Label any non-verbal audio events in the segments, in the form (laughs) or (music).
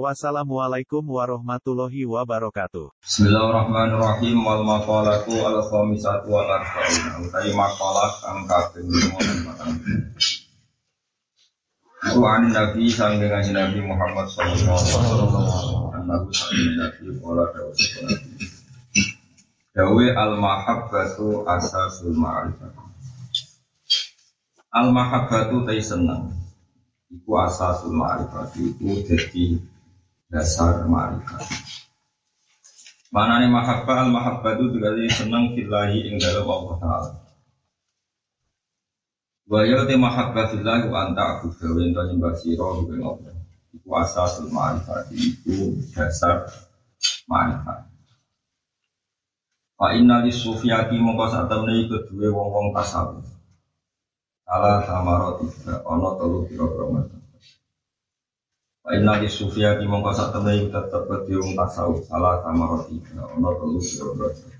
Wassalamualaikum warahmatullahi wabarakatuh. Bismillahirrahmanirrahim. Wal maqalatu al khamisatu wal arba'un utai maqalah kang kaping 54 Ru'an Nabi sang dengan Nabi Muhammad sallallahu alaihi wasallam. Nabi sang Nabi qala dawu Dawe al mahabbatu asasul ma'rifah. Al mahabbatu tay senang. Iku asasul ma'rifah. Iku jadi dasar marifat. Mana nih mahabbah al mahabbah itu berarti senang filahi ing dalam Allah Taala. Wa ya te mahabbah filahi anta aku gawe ento nyembah sira ing Allah. Iku asasul marifat itu dasar marifat. Fa inna lis sufiyati mongko sak temne kedue wong-wong tasawuf. Ala samaroti ana telu kira-kira Inna di sufia di mongko sak temne tetep wong tasawuf salah sama roti ono telu derajat.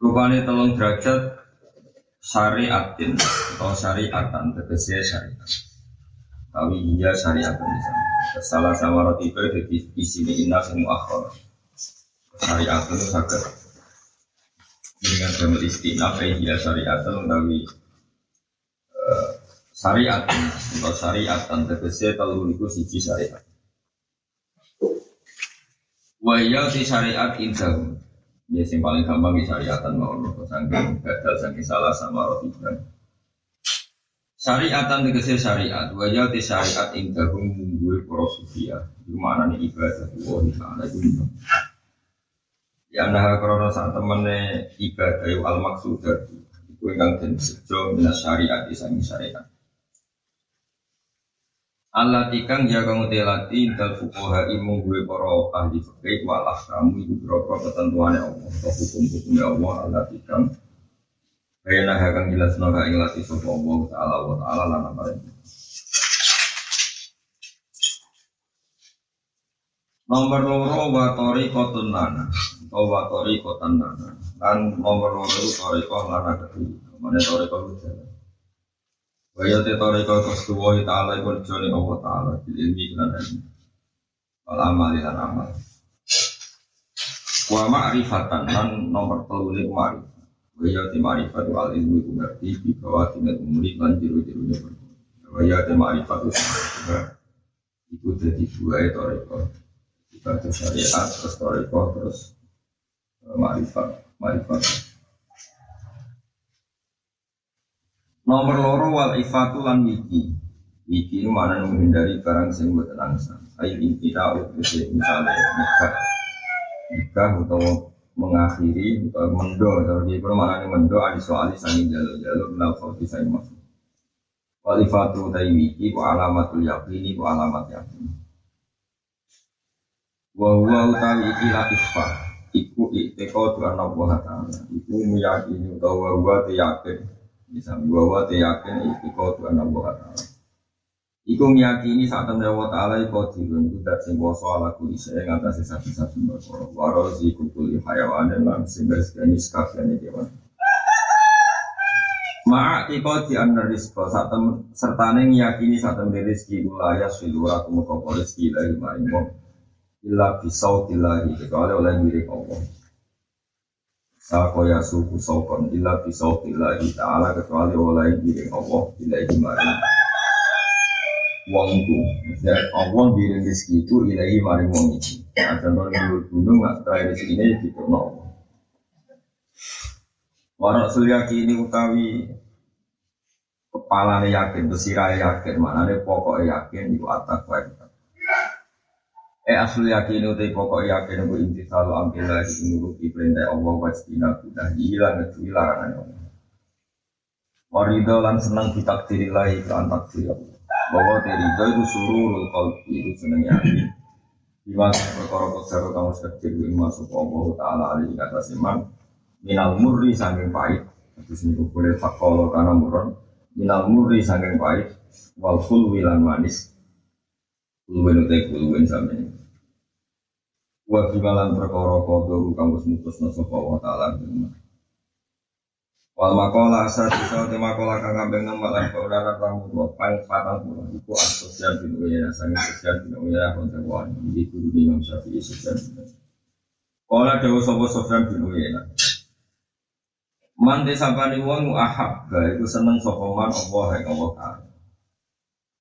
Rupane telung derajat syariatin atau syariatan tegese syariat. Tapi iya syariatan. Salah sama roti itu di isi ini inna semua akhir. Itu sakit dengan jamil istinaf iya syariatan tapi syariat atau syariat dan tegese kalau itu siji syariat. Waya di syariat indah Ya yang paling gampang di syariatan mau nopo sangking gagal sangking salah sama roti kan. Syariatan tegese syariat, waya di syariat indah munggu para sufia. Di mana nih ibadah Allah Taala itu. Ya nah karena saat temennya ibadah al maksud itu yang dan sejo minas syariat isangi syariat. Allah tikang jaga mutilati dal fukoha imu gue para ahli fikih walah kamu ibu berapa ketentuannya Allah atau hukum-hukumnya Allah Allah tikang Kayaknya akan jelas naga ing lati sopo Allah taala wa taala lana bareng. Nomor loro wa tariqatun lana atau wa tariqatan lana. Kan nomor loro itu tariqah lana kedua. Mana itu jalan. Waya te toriko kestuwa ta'ala iku jone Allah ta'ala bil ilmi lan ilmu. Wal amal lan amal. Wa ma'rifatan lan nomor telu niku ma'rifat. Waya te ma'rifat wal ilmu iku ngerti bi kawatinat umuri lan jiru-jirunya berkata. Waya te ma'rifat itu jadi dua itu toriko. Ibadah syariat terus toriko terus ma'rifat. Ma'rifat. Nomor loro wal ifatu lan wiki. Wiki itu mana menghindari barang sing buat angsa. Ayo kita utus misalnya nikah, nikah atau mengakhiri atau mendo atau di mana mendo adi soal sangi jalur jalur nal di saya masuk. Wal ifatu tai wiki wa alamatul yakini wa alamat yakini. Wa huwa utawi iki latifah iku ikteko tuan Allah Ta'ala iku meyakini utawa wa yakin bisa bahwa yakin istiqo Tuhan Allah Taala. Iku meyakini saat temen Allah Taala iku dirun itu dat sing kuasa ala kuli saya ngatasi satu-satu perkara. Warozi kukuli hayawan dan lan sehingga sekali sekafian dewan. Ma'a iko di anna rizqa saat temen meyakini saat temen rizki ulaya silura kumukopo rizki ilahi ma'imong illa bisautillahi kecuali oleh milik Allah. Sako ya suku sokon illa bisauti ilahi ta'ala kecuali oleh diri Allah ilahi maring wong itu maksudnya Allah diri rezeki itu ilahi maring wong itu nah contoh di gunung nggak terakhir rezeki ini di kono Warak sulyaki ini utawi kepala yakin, tersirai yakin, mana pokok yakin itu atak baik Eh asli yakin utai pokok yakin aku inti selalu ambil lagi menuruti perintah Allah wastina kudah hilang itu larangan Allah. Warido lan senang ditakdiri lagi ke takdir. Bahwa terido itu suruh kalbi itu senang yakin. Bima perkara kodaro kamu sekedar Bima suku Allah Ta'ala alih kata seman Minal murri sangking pahit Terus ini boleh fakolo karena muron Minal murri sangking pahit Wal wilan manis Kulwin utai kulwin sampai Wa bimalan perkara kodoro kamu semutus Nasab Allah Ta'ala. Wal makola asal bisa te makola kang kambing nama lan kaulanan ramu dua pang patang puluh iku asosial bin uyana sangi sosial bin uyana konten wan iki kudu Imam Syafi'i sosial bin Kala dewa sapa sosial bin uyana Man desapani wong ahab iku seneng sapa man Allah ing Allah taala?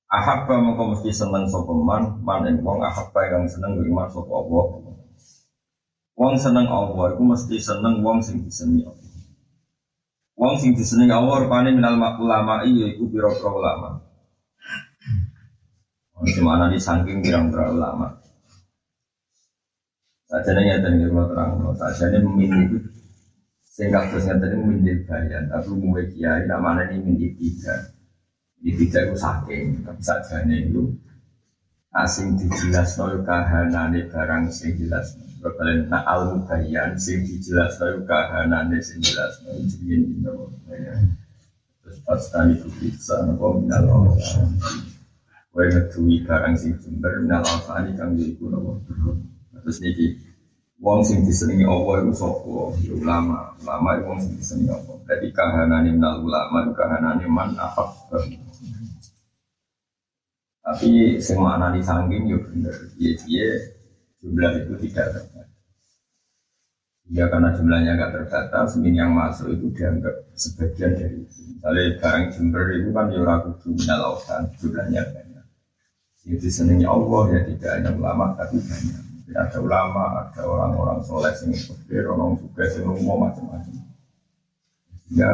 Ahabba mongko mesti seneng sapa man man ing wong ahabba kang seneng iman sapa Allah Wong seneng Allah iku mesti seneng wong sing disenengi Allah Wong sing disenengi Allah rupane minal ulama iya iku pira-pira ulama. Wong mana di saking pira-pira ulama. Sajane ngeten iki kula terang, sajane memilih itu sehingga terusnya tadi memilih bayan, tapi mulai kiai namanya ini memilih tiga. Di tiga itu saking, tapi sajane itu asing dijelas nol kahanane barang sing jelas Kalian nak al mubayyan sing dijelas tahu kahanane sing jelas tahu jenenge dino. Terus pas tadi itu bisa nopo minal. Wae barang sing sumber minal Allah kang iku nopo. Terus niki wong sing disenengi Allah iku sapa? Ya ulama. Ulama wong sing disenengi Allah. Jadi kahanane minal ulama kahanane man apa? Tapi semua anani sangging ya bener. Iya iya jumlah itu tidak terbatas. Ya karena jumlahnya nggak terbatas, min yang masuk itu dianggap sebagian dari itu. Misalnya barang jember itu kan ya kudu lautan, jumlahnya banyak. Itu senengnya Allah ya tidak hanya ulama tapi banyak. Ya, ada ulama, ada orang-orang soleh yang fakir, orang juga yang umum macam-macam. Ya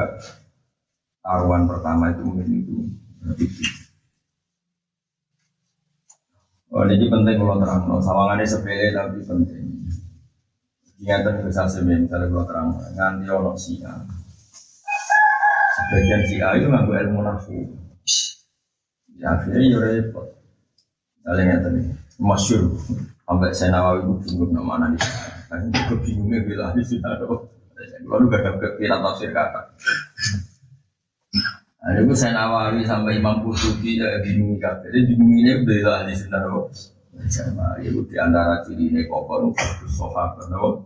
taruhan pertama itu mungkin itu itu. Oh, ini penting kalau terang. No. Sawangannya sepele tapi penting. Ingatan bisa semen, misalnya kalau terang nganti ono sia. Sebagian sia itu nganggu ilmu nafsu. Ya akhirnya ya repot. Misalnya ngatan ini, masyur. Sampai saya nawawi itu bingung nama sana. Kan bingungnya bila di sini ada. Lalu gak ada kira tafsir kata. Nah, itu saya nawawi sampai Imam Qurtubi ya bingung kan. Jadi bingung ini bela di sini loh. Sama itu di antara ciri ini kokor hubus sohabat loh.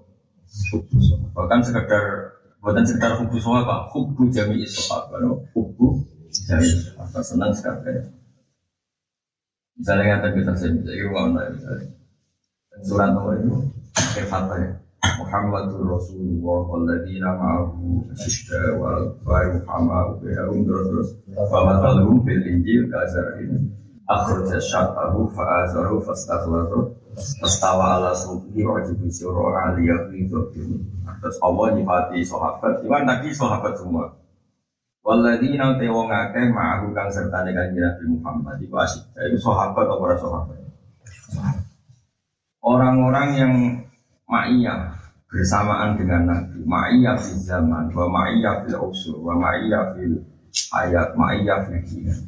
Bahkan sekedar bukan sekedar hubus sohabat, hubus jami sohabat loh. Hubus jami sohabat senang sekali. Misalnya kata kita sendiri, itu mana misalnya. Surat nomor itu, akhir ya. Muhammadur Rasulullah walladzina ma'ahu asyidda wal bayu hama ubihum terus terus. Wa matalhum fil injil kazarin akhraja syatahu fa'azaru fastakhlaru fastawa ala suhi wa jibu syura aliyah terus Allah nyifati sahabat iman tadi sahabat semua. Walladzina te wong akeh ma'ahu kang serta dengan Nabi Muhammad. Iku asyidda itu sahabat atau para sahabat? Orang-orang yang ma'iyah bersamaan dengan Nabi. Ma'iyah fil zaman wa ma'iyah fil usul wa ma'iyah fil ayat ma'iyah fil jinan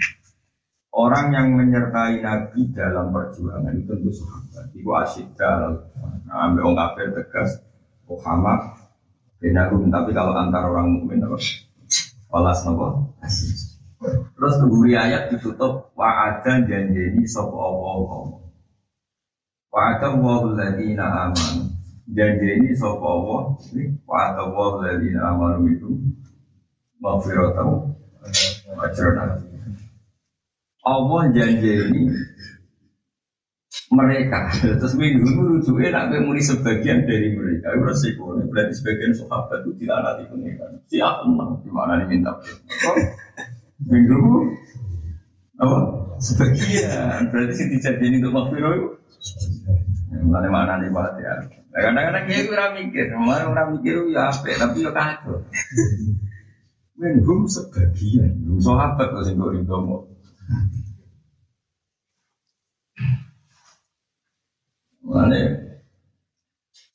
orang yang menyertai Nabi dalam perjuangan itu tentu sahabat. Itu asyik dalam nah, ambil orang kafir tegas Muhammad benagum tapi kalau antar orang mukmin apa? Walas nopo Terus keburi ayat ditutup wa'adan janjeni sopo Allah Wa'adan wa'uladina aman janji ini sopo Allah? Wa Allah dari amanu itu maghfiratahu. Ajrana Allah janji ini mereka. Terus minggu itu rujuknya nak muni sebagian dari mereka. Itu resiko. Berarti sebagian sahabat itu tidak nanti pengiran siapa menang gimana diminta minggu apa? Sebagian. Berarti dijadiin untuk maghfirah itu? Mana mana nih ya Kadang-kadang dia kurang mikir, orang orang mikir ya apa, tapi ya kacau. (laughs) Menhum sebagian, sahabat kok sing kok mau. Mana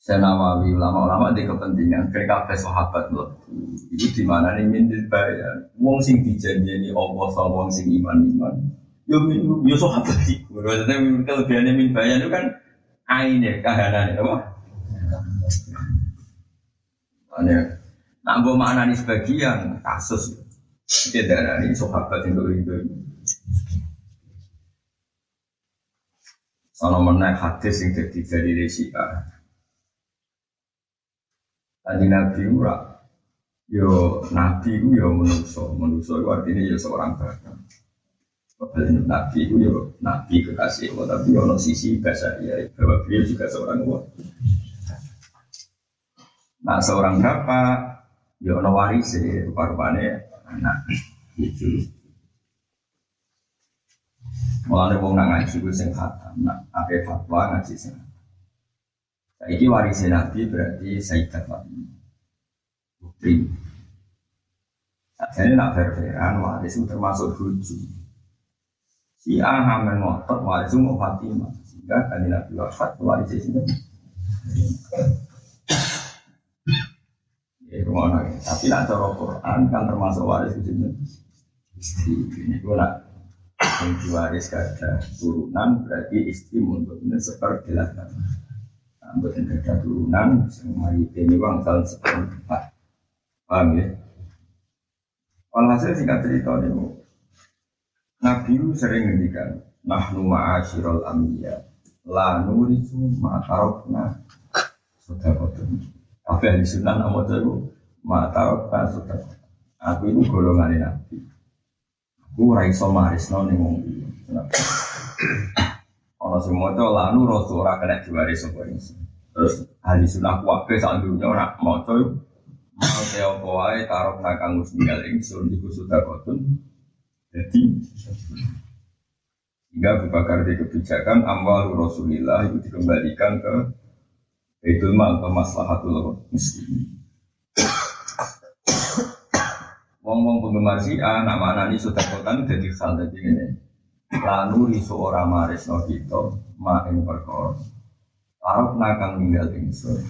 Senawawi ulama-ulama di kepentingan PKB sahabat loh. Itu di mana nih mintil bayar. Wong sing dijanjeni Allah sama wong sing iman iman. Yo yo sahabat sih. Maksudnya kelebihannya min bayar itu kan Aine kahanane apa? Ane nak mbok maknani sebagian kasus dia darani sahabat yang itu Sono menaik hadis yang jadi dari Syiah. Tadi Nabi ura, yo Nabi itu yo menuso, menuso itu artinya yo seorang bahkan. Padahal Nabi itu yo Nabi kekasih tapi ono sisi bahasa dia bahwa beliau juga seorang Allah. Nah seorang bapak, yo ono waris, rupa-rupanya anak itu. Mulane wong nang ngaji ku sing khatam, nak ape fatwa ngaji sing. Saiki waris Nabi berarti Sayyidat Fatimah. Putri. Jadi nak berperan waris itu termasuk buju. Si A hamil ngotot waris itu mau Fatimah. Sehingga kan Nabi wafat waris itu. Ya, rumah Tapi nak cara Quran kan termasuk waris itu. Istri ini nak yang diwaris kada turunan berarti istri untuk seperti delapan. Ambil yang ada turunan, semua ini uang tahun seperempat. Paham ya? Walhasil singkat cerita ini, Nabi sering ngendikan, Nahnu ma'asyirul amiyah, la nurisu ma'tarokna sudah kodoh. Apa yang disunah nama itu, ma'tarokna sudah Aku itu golongan Nabi. Aku ora iso marisno ning wong iki. Ana sing maca lanu rasa ora kena diwaris sapa. Terus ahli sunah kuwabe sak dunya ora maca mau te apa wae tarok nakang tinggal ingsun iku sudah kotun. Jadi hingga Abu di kebijakan amwal Rasulillah itu dikembalikan ke Baitul Mal atau Maslahatul Muslimin. Wong-wong penggemar si A, nama anak ini sudah kotan jadi hal jadi ini. Lalu risu orang maris no kita, ma ing perkor. Arab nakang tinggal ingsun.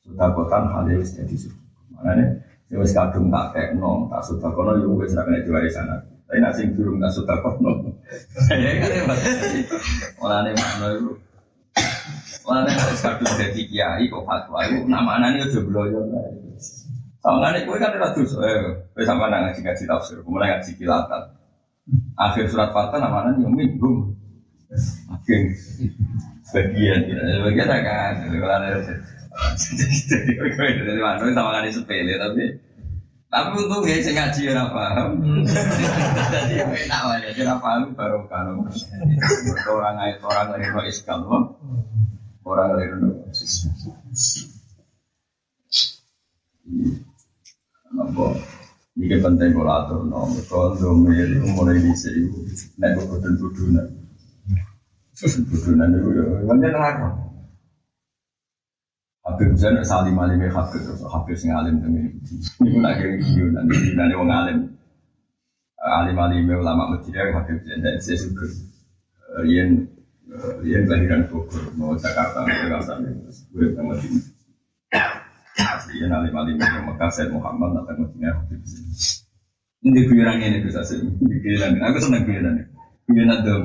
Sudah kotan hal ini jadi sudah. Makanya, ya wis kadung tak nong, tak sudah kono yo wis ra kena diwarisan aku. Tapi nak sing durung tak sudah kono. Ya kan Mulane makno iku. Mulane wis kadung dadi kiai kok fatwa iku nama anak ini aja Sama kue kan ada tuh, eh, sama nang ngaji ngaji tafsir, kemudian ngaji kilatan. Akhir surat fatah namanya yang minggu. Akhir. Sebagian, sebagian kan, kalau ada jadi kue dari sama kan. Sepele tapi tapi untuk ya saya ngaji ya paham. Jadi enak aja, jadi paham baru kalau orang ayat orang dari no iskal, orang dari no apa ini penting kalau atur no kalau domir mulai di sini nek budun budunan budunan itu ya banyak haram Habib Zain salim alim Habib terus Habib sing alim dengan ini nak kiri kiri nanti nanti wong alim. Alim alim ulama Madinah Habib Zain dan saya suka Rian Rian kelahiran Bogor mau Jakarta Jakarta gue sama Madinah asli ya alim alim yang Mekah Said Muhammad datang Madinah ini guyuran ini bisa sih guyuran aku senang guyuran guyuran dong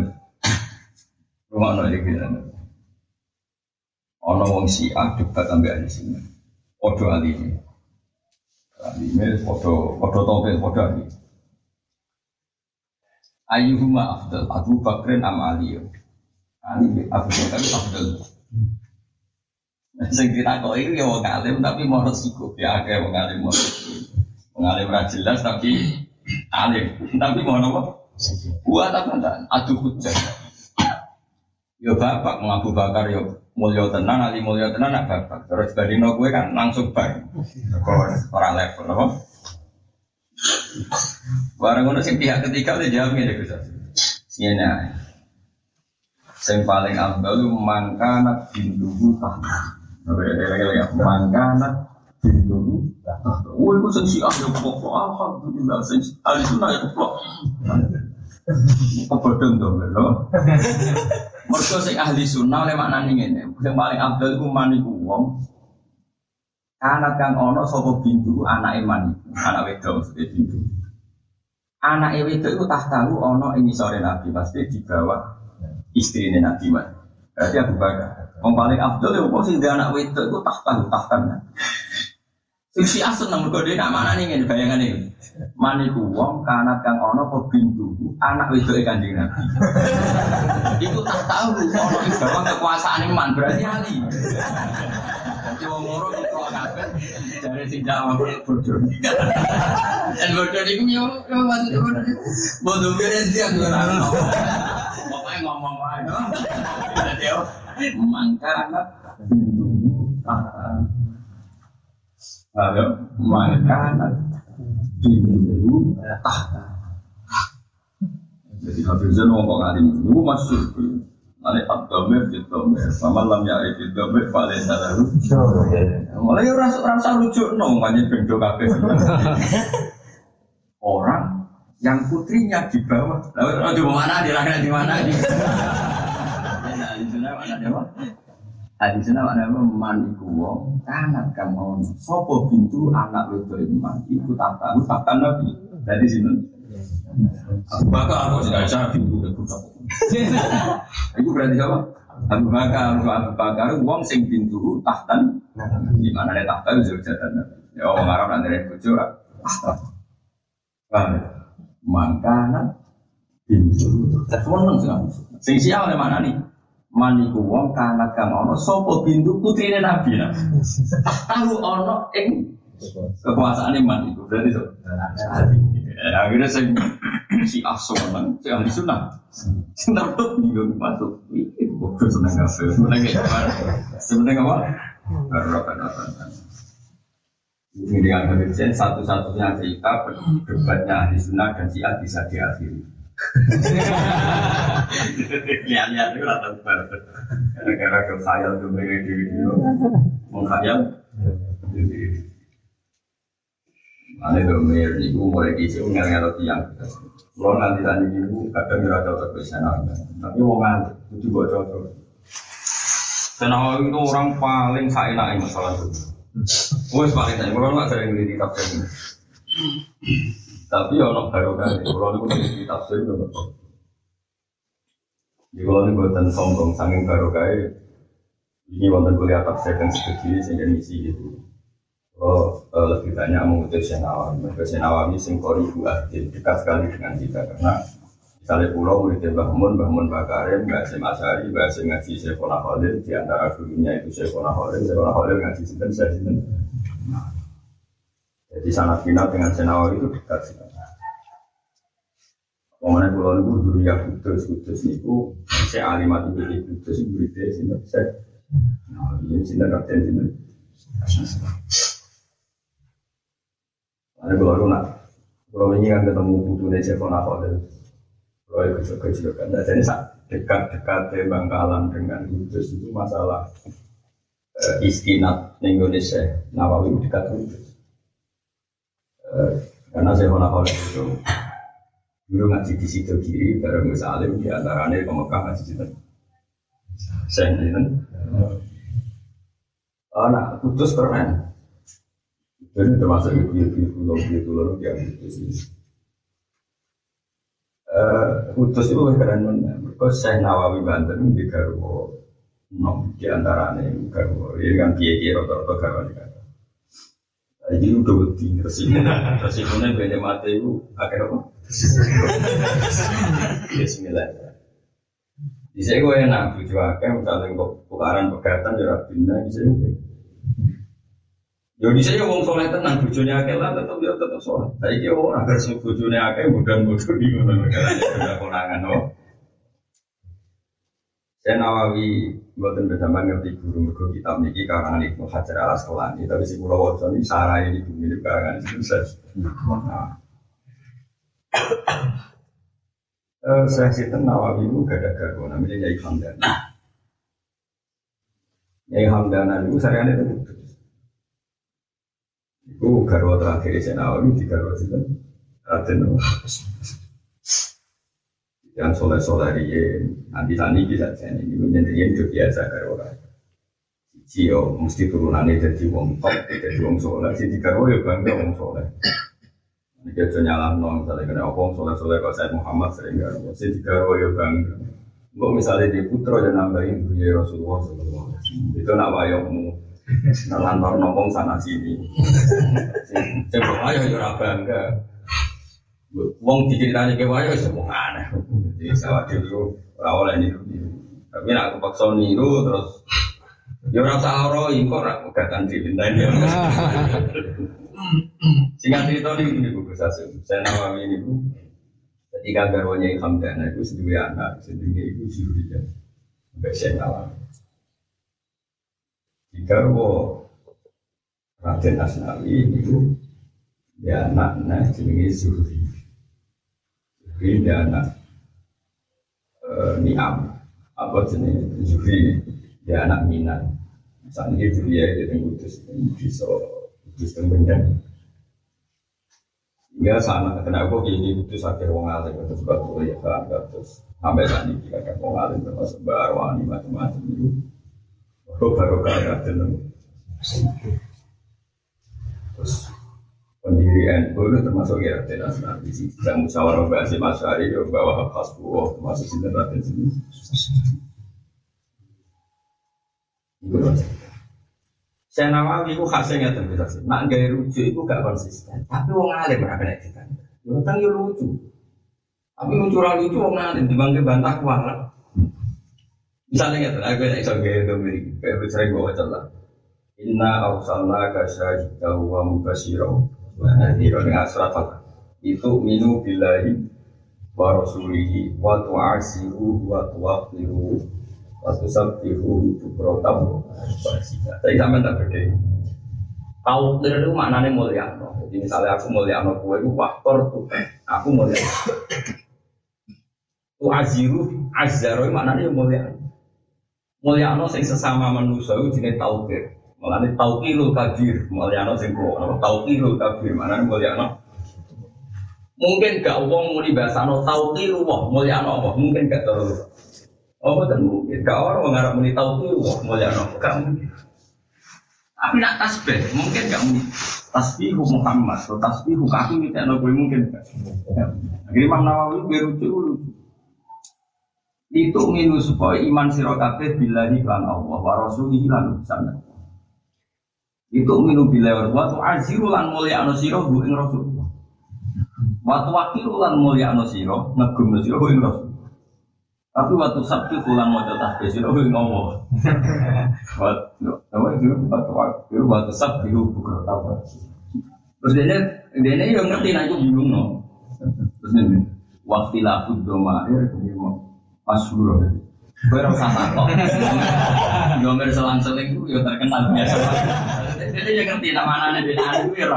rumah no ini guyuran ono wong Syiah debat sampai ahli sini podo alim alim podo podo topel podo alim Ayyuhuma afdal Abu Bakrin am Ali. Ali Abu Bakar afdal (laughs) Sing kita kok itu ya wong alim tapi mau resiko ya agak wong alim mau wong alim jelas tapi alim tapi mau nopo Gua tak ada adu hujah. Yo bapak ngaku bakar yo mulya tenan ali mulya tenan nak bapak. Terus badino gue kan langsung bar. Orang level apa? Barang ngono sing pihak ketiga udah jawab ya Gus. Sini Sing paling itu mangkana bintuhu tahta. Ya, mangkana tahta. Oh, itu sing siah ya pokok alhamdulillah sing ahli sunnah ya pokok. Kebodong dong, lho. Mergo sing ahli sunnah oleh maknane ngene. Sing paling abdal iku maniku wong anak kang ono sapa bintu anake man anak wedok maksudnya bintu. Anak wedok itu tahtahu ono ing sore Nabi pasti di bawah istrinya Nabi man. Berarti Abu Bakar. Wong paling abdul ya wong sing dia anak wedok iku tahta tahtan. Sing si asun nang mergo nak mana nih ngene bayangan ini. Maniku wong kanat kang ono apa bintu anak wedoke Kanjeng Nabi. Iku tak tahu ono ing bawah kekuasaan man berarti ali. Dari sing jawab bodoh. Dan bodoh yo bodoh. Bodoh beres dia ngomong yo bintu tahta. Jadi Hafizan ngomong alim itu masuk Mane abdome fitome, sama lam ya fitome paling salah Mulai rasa rasa rujuk no, banyak bendo kafe. (laughs) Orang yang putrinya di bawah, lalu di mana di mana di mana? Di di sana mana di mana? Di sana mana man iku wong kanat kang pintu anak wedok iman iku tak tahu tak nabi. Dari sini. Abu Bakar aku tidak bisa pintu ke (laughs) Itu berarti apa? Abu Bakar, Abu Bakar, uang sing pintu tahtan. Di mana ada tahta itu jatan. Ya orang Arab nanti ada bojo. Paham? Mangkana pintu. Semua nang sing Sing siapa oleh mana nih? Maniku wong kanat kang ono sopo pintu putrine Nabi. Tahu ono ing kekuasaan iman itu berarti so. Ya, akhirnya saya si asoman, si ahli sunnah. Sunnah tuh bingung masuk. Ini bodoh seneng kafe. Sebenarnya apa? Sebenarnya apa? Barokan apa? Ini dengan satu-satunya cerita debatnya ahli sunnah dan si bisa diakhiri. Lihat-lihat itu rata barat. Gara-gara kekhayal tuh mereka di video menghayal. Ane domir niku mulai kisi ngel ngel tiang. Kalau nanti tadi ibu kadang kira cocok ke sana, tapi mau ngantuk itu buat cocok. Senawa itu orang paling enak masalah itu. Wes paling saya, kalau nggak sering di tafsir ini. Tapi orang baru kan, kalau itu di tafsir itu betul. Di kalau ini buatan sombong, saking baru kayak ini wonten kuliah tafsir dan sebagainya sehingga misi gitu. Oh, uh, lebih banyak mengutus Senawawi. Mereka Senawawi sing kori dekat sekali dengan kita karena misalnya pulau murid Mbah Mun, Mbah Mun Bakarim, Mbah Sim Asari, Mbah Sim ngaji Syekhona Khalil, di antara gurunya itu Syekhona Khalil, Syekhona Khalil ngaji Sinten, saya Sinten. Jadi sangat final dengan Senawawi itu dekat sekali. Pemana pulau itu dulu ya kudus, kudus itu saya alimat itu di kudus, muridnya Sinten, saya. Nah, ini Sinten, Raden Sinten. Ada kalau nak, kalau ini kan ketemu butuhnya Jevon Akhil, kalau itu juga juga kan. Jadi dekat-dekat Bangkalan dengan Kudus itu masalah uh, istinat Indonesia Nawawi dekat Kudus. Uh, karena Jevon Akhil itu dulu ngaji di situ kiri bareng Gus Alim di antaranya ke Mekah ngaji di. Saya ini. Oh, nah, Kudus keren. Jadi termasuk ibu-ibu pulau ibu pulau yang itu sih. Kudus itu keren mana? Saya Nawawi Banten di Garwo di antara nih Garwo ini kan rata-rata Garwo di kata. Jadi udah beti resiko resikonya itu akhirnya apa? Ya sembilan. Di saya gue enak tujuh akeh misalnya kok tukaran pegatan jarak pindah di Yo di sini ngomong soleh tenang, bujurnya akeh lah tetap dia tetap soleh. Tapi dia orang agar si bujurnya akeh mudah mudah di mana ada konangan no. Saya Nawawi buatan bersama ngerti guru guru kitab niki karangan Ibnu Hajar al Asqalani, tapi si Pulau Wajo ini sarah ini bumi karangan itu saya. Nah. Uh, saya Sinten Nawawi itu gak ada gagal, namanya Yai Hamdana. Yai Hamdana itu saya itu Itu garwa terakhir saya Nawawi di garwa itu Raden yang soleh soleh dia nanti tani bisa jadi ini menjadi itu biasa garwa Cio mesti turunannya jadi wong top, jadi wong soleh. Si tiga ya bangga wong soleh. Ini kita nyala nong misalnya kena opong soleh soleh kalau saya Muhammad sering gak. Si tiga ya bangga. Enggak misalnya di putra dan nambahin punya Rasulullah Itu nak wayangmu. Nelantor nopong sana sini. Coba ayo yo ora bangga. Wong diceritani ke wayo wis wong aneh. Jadi sawah dulu ora oleh niru. Tapi nak aku paksa niru terus Ya ora ora iku ora gatan dipintani. Singkat cerita ini ini buku saya saya nama ini bu. Ketika garwanya Ilham Dana itu sendiri anak, sendiri itu Zuriya. Sampai saya kalah. Jika wo Raden Asnawi itu dia anaknya jenenge Zuri. Zuri dia anak eh, Niam. Apa jenis Zuri dia anak Minat. Saat ini Zuri ya itu Kudus, bisa Kudus dan Bendang. Hingga sana kena aku ini Kudus akhir wong alim terus batu ya terus sampai saat ini kadang wong alim termasuk barwani macam-macam itu. Oh baru kaya Terus pendiri NU itu termasuk ya Raden Asnawi. Dan musyawarah bahasa Masyari itu bawa Hasbuah termasuk sinter Raden sini. Itu loh. Saya Nawawi itu khasnya nggak saja. Nak gaya rujuk itu gak konsisten. Tapi wong alim ora kena kita. Yo tentang yo lucu. Tapi lucu lucu wong alim dibangke bantah kuat. Misalnya gitu, aku tidak bisa gaya itu mirip. Kayak sering bawa celah. Inna arsalna kasyahida wa mubashiro wa nadhiro dengan surat. Itu minu billahi wa rasulihi wa tu'asiru wa tuwaqiru wa tusabbihu bukrotam Tapi sampai tak beda. Tahu itu maknanya mulia. Jadi misalnya aku mulia no kue itu faktor tuh. Aku mulia. Tu aziru azzaro maknanya mulia. Mulia no sing sesama manusia itu jenis tauhid. Malah ini tauhidul kabir. Mulia no sing kulo. Apa tauhidul kabir? Mana mulia no? Mungkin gak uang mau dibahas no tauhidul wah mulia no apa? Mungkin gak terlalu. Oh betul mungkin. Gak orang mengharap muni tauhidul wah mulia no. Gak mungkin. Tapi nak tasbih, mungkin gak mungkin. Tasbih Muhammad, atau tasbih no gue mungkin. Akhirnya Imam Nawawi berujuk lucu itu minus supaya iman sira kabeh billahi lan Allah wa rasulihi lan. Itu minu billahi wa tu aziru lan mulya ana sira bu ing rasul. Wa tu wakilu lan mulya ngegum sira ing rasul. Tapi waktu sabtu pulang mau sira bu ing Allah. Waktu waktu waktu waktu sabtu bukan apa. Terus dia dia yang ngerti nah itu bingung no. Terus ini waktu laku doma air kemudian Jadi. Kowe ora usah takok. Gomer selang-seling ku yo terkenal biasa. Jadi ya ngerti nak manane beda anu ya.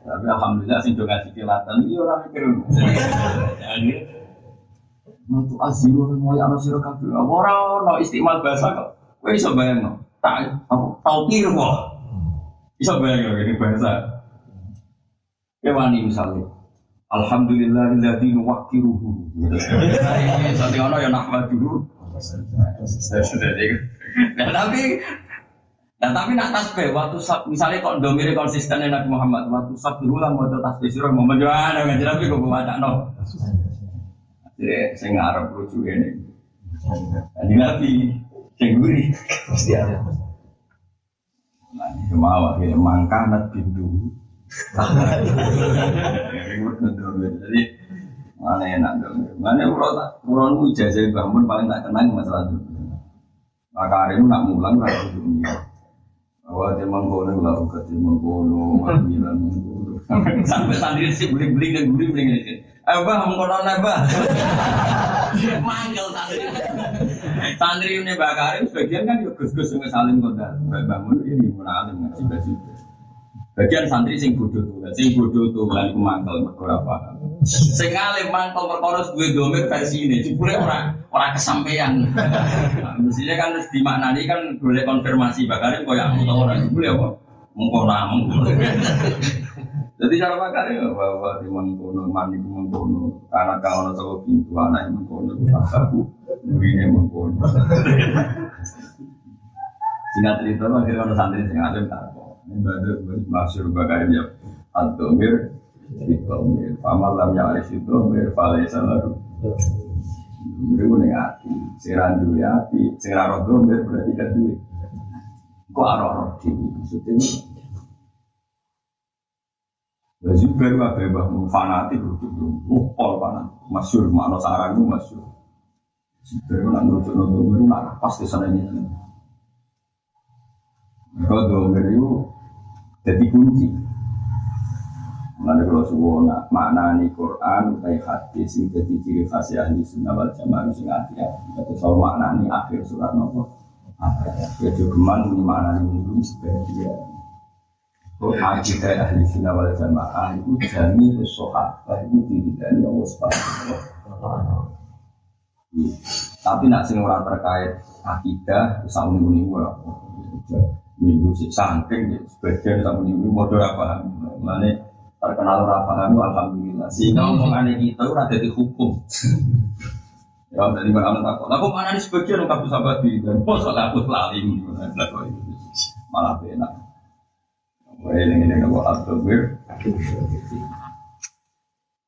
Tapi alhamdulillah sing do ngaji kilatan iki ora mikir. Matu aziru mulai ana sira kabeh. Ora ono istimal bahasa kok. Kowe iso bayangno. Tak tau kir kok. Iso bayangno ini bahasa. Kewani misalnya. Alhamdulillah illadzi nuwakkiruhu. Sate ono ya nahmaduhu. Nah tapi Nah tapi nak tasbih waktu sab, misalnya kok domire konsisten Nabi Muhammad waktu sab dulu lah mau tasbih surah mau menjual ada nggak tapi kok baca no. Jadi saya ngarep lucu ini. Jadi nabi cengguri pasti ada. Nah itu mau akhirnya mangkah nat bindu jadi mana enak dong. Mana urat urat itu ijazah bangun paling tak kenal masalah itu. Maka hari ini nak mulang lah dunia. Bahwa dia mengkono lah dia mengkono, manggilan mengkono. Sampai santri sih beli beli dan beli beli ini. Ayo bah mengkono bah. Manggil santri. Santri ini bakarin sebagian kan juga gus-gus yang saling kota. Bangun ini alim ngaji baju. Bagian santri sing bodoh tuh, sing bodoh tuh lan iku mangkel perkara apa. Sing alim mangkel perkara duwe domir versi ini, jebule ora ora kesampaian. Nah, mestinya kan harus dimaknani kan boleh konfirmasi bakal kok yang utawa ora jebule apa? Mengkono mengkono. Jadi cara bakar ya bahwa di mengkono mandi mengkono karena pintu anak mengkono aku murine mengkono. Singkat cerita akhirnya orang santri sing alim ibadah masyur bakar ya Ad-Domir Idomir Famal lam ya'rif Idomir Falaysa lalu Domir itu ning ati. Sing ra duwe ati, sing ra roh domir berarti kan duwe. Kok aro-aro dhewe maksudnya Ya Zubair wae mbah fanatik oh pol fanatik masyhur makna sarang itu masyhur. Zubair nak nurutuk itu nak pas di sana ini. Kalau domir itu jadi kunci. Mengenai kalau nak makna ni Quran utai hadis sing jadi ciri khas ahli sunnah wal jamaah sing hati ya. Itu soal makna ni akhir surat nopo. Ya juga ini makna ni dulu sebenarnya Terus akidah ahli sunnah wal jamaah itu jami sahabat itu diri dari Allah Subhanahu Tapi nak sing ora terkait akidah muni ora. Minggu sih saking ya, sebagian sama muni modal apa? Mana terkenal ora paham alhamdulillah. Sehingga omongan kita ora jadi hukum. Ya dari mana takut. Aku mana nih sebagian kabeh sahabat di dan mosok aku lali malah enak. Wae ini ini kau abdomir.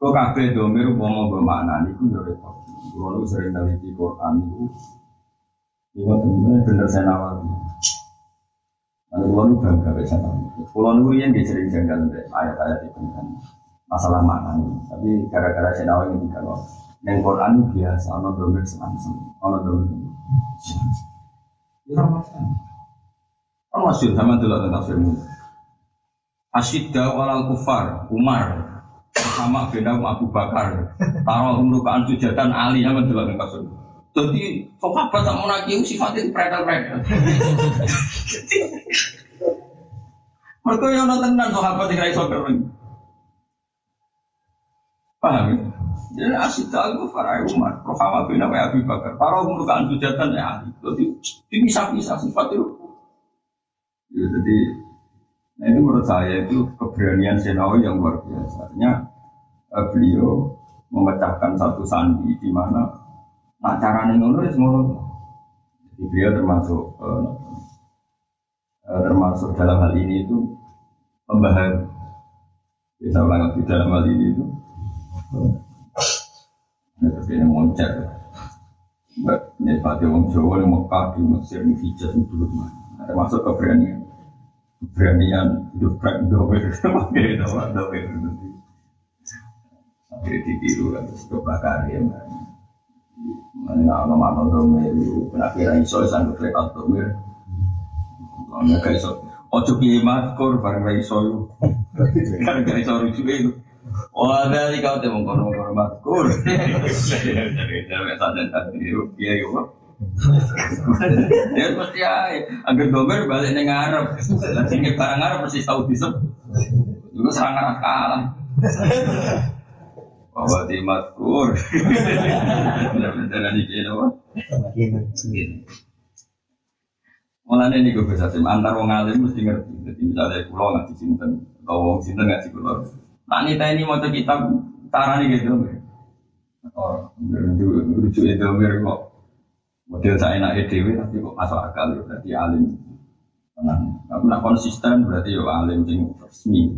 Kau kafe domir mau bermakna ini pun jadi repot. Kalau sering neliti Quran itu teman bener saya nawar. Lalu kalau nu bangga bisa tahu. Kalau nu yang dia sering janggal ayat-ayat itu kan masalah makna ini. Tapi gara-gara saya nawar ini kalau yang Quran biasa, ono domir senang-senang, ono domir. Ya masalah. Kan masih sama dulu tentang firman. Asyidda walal kufar Umar sama bin Abu Bakar taruh umrukaan sujatan Ali yang menjelaskan kasus jadi sahabat tak lagi? Sifatnya predel-predel mereka yang nonton dan sahabat tidak iso kering? Paham ya? Jadi asyidda al kufar Umar Rohama bin Abu Bakar. Taruh umrukaan sujatan Ali jadi bisa-bisa sifatnya ya, jadi Nah itu menurut saya itu keberanian Senawi yang luar biasa. Eh, beliau memecahkan satu sandi di mana nah caranya ngono ya ngono. Jadi beliau termasuk eh, eh, termasuk dalam hal ini itu pembahasan. Kita ulang di dalam hal ini itu. Ini tapi yang moncer. Ini pada orang Jawa yang Mekah di Mesir di Hijaz itu dulu mana. Termasuk keberanian beranian hidup prank dower pakai dower nanti sampai ditiru terus kebakar ya mana nama mana dower itu kira iso sanggup lewat dower mana gak iso. Ojo piye matkor bareng iso kan gak iso rujuk itu Wah dari kau temu kono kono matkor dari dari sadar tadi ya ya Ya pasti ya, agar domer balik. Lagi nggak barang Arab mesti tahu disep. Juga sangat kalah. Bahwa di matkur. Benar-benar di kene apa? Mulane ini gue bisa tim antar wong alim mesti ngerti. Jadi misalnya pulau ngaji sinten, atau wong sinten ngaji pulau. Nah ini ini mau kitab caranya gitu. Oh, rujuk itu mir kok Model saya enak EDW tapi kok masuk akal ya berarti alim. Tenang. Tapi nak konsisten berarti ya alim sing resmi.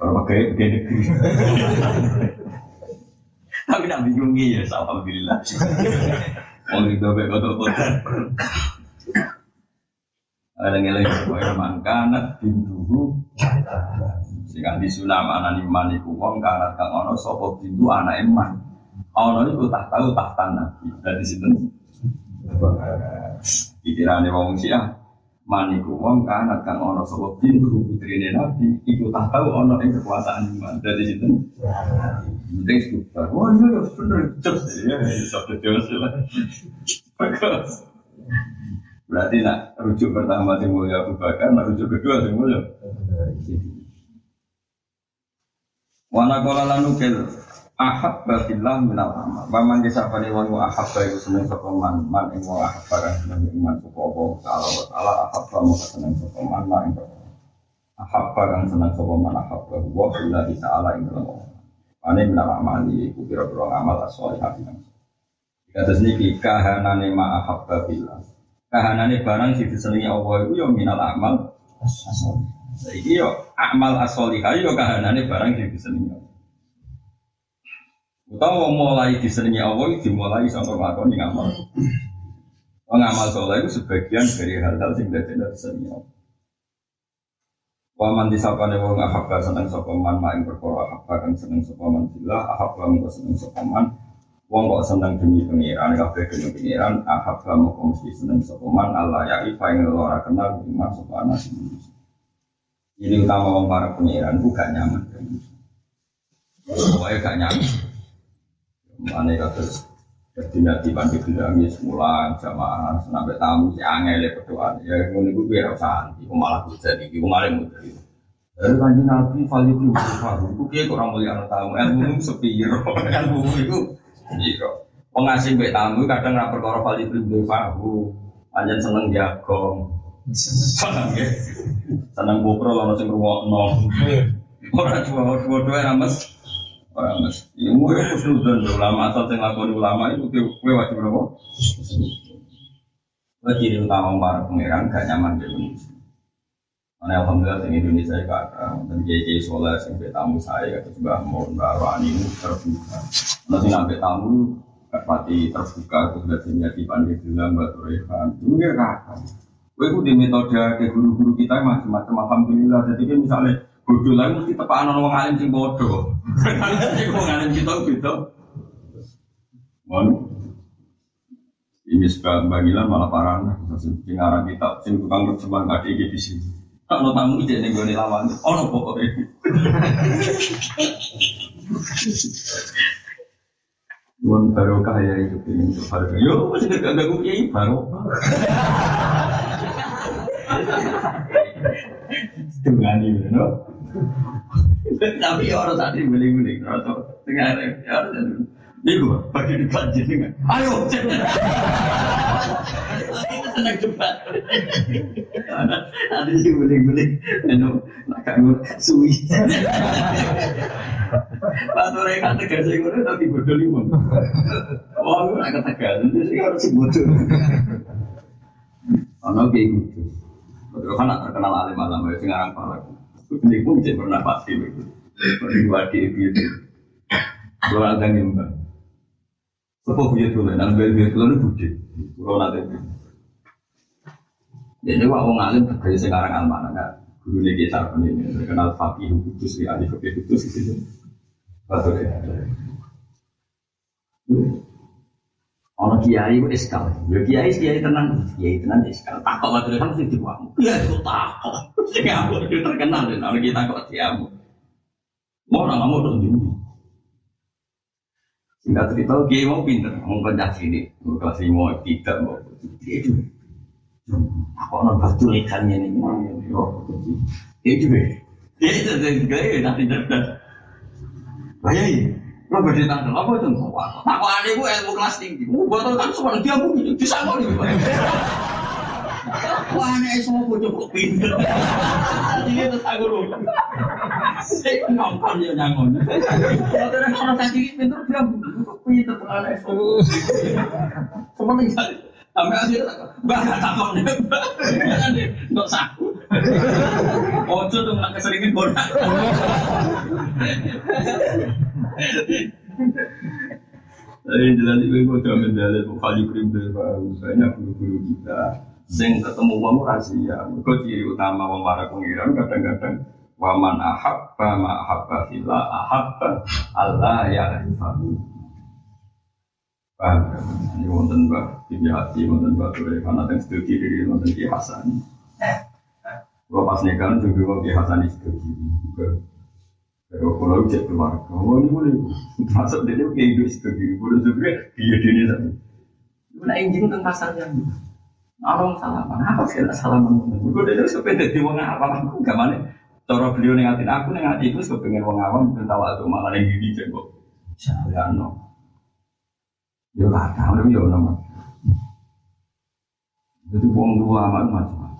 Kalau pakai negeri. Tapi nak bingungi ya, alhamdulillah. Mau itu baik kotor kotor. Ada ngeleng kaya mangkanat bintuhu. Sehingga di sunam anak iman iku wong kanat kang ono sopo bintu anak iman. Ono itu tak tahu tak tanah. Dari situ Pikirannya wong Syiah maniku wong kanat kang ono sapa pintu putrine Nabi iku tak tahu ono ing kekuasaan iman. Dari situ penting suka wah iya bener. Jos ya iso jos berarti nak rujuk pertama sing mulia Abu Bakar nak rujuk kedua sing mulia. Wana kola lanu kel ahab babillah minal amal. Waman disapani wong ahab baik seneng sapa man. Man ahab barang seneng iman sapa apa? Kalau ala ahab ba seneng sapa man ing ahab barang seneng sapa man ahab wa billahi ta'ala ing dalem ane minal amal iku pira-pira amal asoli hati Kata sini kahanane ma ahab babillah kahanane barang sing disenengi Allah iku yo minal amal asoli Saiki yo amal asoli yo kahanane barang sing disenengi Allah Utawa mulai disenangi Allah dimulai sampai nglakoni ngamal. Oh, ngamal soleh itu sebagian dari hal-hal yang tidak disenangi Allah. Waman disapane wong ahabba seneng sapa man mak ing perkara ahabba kang seneng sapa man billah ahabba mung seneng sapa man wong kok seneng demi pengiran kabeh demi pengiran ahabba mung mesti seneng sapa man Allah ya ifa ing ora kenal iman sapa anak ini utama wong para pengiran bukan nyaman pokoknya gak nyaman mana kata jadi nanti bilang ya semula jamaah sampai tamu si angel ya berdoa ya ngono gue biar usah iku malah jadi iku malah mudah itu. Dari kanji nabi value itu baru, itu kayak orang mulia anak tamu, ilmu sepiro, (laughs) ilmu itu iya. Pengasih baik tamu kadang rapor koro value itu baru, panjang seneng jagong, seneng ya, seneng bukro lalu sing ruwok nol, (laughs) orang cuma dua dua ramas Orang mas, ilmu itu khusnudan ulama atau yang lakukan ulama itu kue wajib berapa? Wajib utama para pangeran gak nyaman di Indonesia. Karena alhamdulillah di Indonesia itu ada dan jadi soleh sampai tamu saya kata juga mau mbak ini terbuka. Nanti sampai tamu pati terbuka itu sudah menjadi pandai bilang buat Rehan. Itu kakak. Gue itu di metode ke guru-guru kita macam-macam alhamdulillah. Jadi misalnya bodoh lagi mesti tepakan orang alim sing bodoh. Sing wong alim kita beda. Mon. Ini suka bagilan malah parah. Sing arah kita, sing tukang terjemahan gak di di sini. Kalau tamu ide nih gue lawan, oh no pokoknya. Tuhan barokah ya itu ini barokah. Yo masih gak gak gue kiai barokah. Dengan ini, no. Tapi orang tadi beli-beli, rasa tengah ya ini gue bagi debat jadi Ayo, senang debat. Ada sih beli-beli, anu nak suwi. Pas mereka tegas sih gue tapi bodoh lima. Oh, aku nak tegas, itu sih harus bodoh. Ono kayak gitu. Betul kan terkenal alim alam itu ngarang palak. Ini pun bisa pernah pasti begitu. Diwadi itu. Kalau ada nyembah. Sebab punya dulu, dan bel bel dulu budi. Kalau ada itu. Jadi wah orang alim terkait sekarang almana kan. Guru lagi cara ini terkenal fakih kudus ya, ahli fakih kudus gitu. Betul ya. Ono kiai itu eskal, ya kiai kiai tenang, kiai tenang eskal. Takut itu kan mesti diwamu. Ya itu takut. Sing aku terkenal dan orang kita kok diamu. Mau orang kamu tuh dulu. Singkat cerita, kiai mau pinter, mau pencak sini, mau kelas mau tidak mau. Itu. Aku orang batu ikannya ini, itu. Dia itu dari gaya nanti cerdas. Bayai. Lo berdiri tanggal apa itu? Tak kok aneh gue ilmu kelas tinggi. Gue botol kan semua dia bunyi bisa kok nih. Wah aneh semua gue cukup pinter. Jadi itu aku lu. Saya nongkrong ya nyangon. Kalau ada orang tadi pinter dia pinter aneh semua. Semua tinggal. Sampai akhirnya gak takut. Nggak sakit. Ojo tuh nggak keseringan borak. Tapi jelas itu gue coba mendalil Bukhari krim baru banyak guru-guru kita Sing ketemu wong rahasia Mereka ciri utama wong para pengiran kadang-kadang Waman ahabba ma ahabba fila ahabba Allah ya rifahu Paham Ini wonten mbak Bibi hati wonten mbak Tore Karena yang studi diri wonten Ki Hasan Kalau pas nikah juga Ki Hasan studi kalau pulau cek keluarga, oh ini boleh masuk dia kayak hidup sebagai bodoh juga dia dia tapi. Mana injing tentang pasarnya? Orang salaman, apa sih salaman? Gue dia sepeda di wong apa aku gak mana? Cara beliau nengatin aku nengatin itu kepengen wong awam minta waktu malah yang gini cek. Jangan. Yo kata, udah yo nama. Jadi wong dua amat macam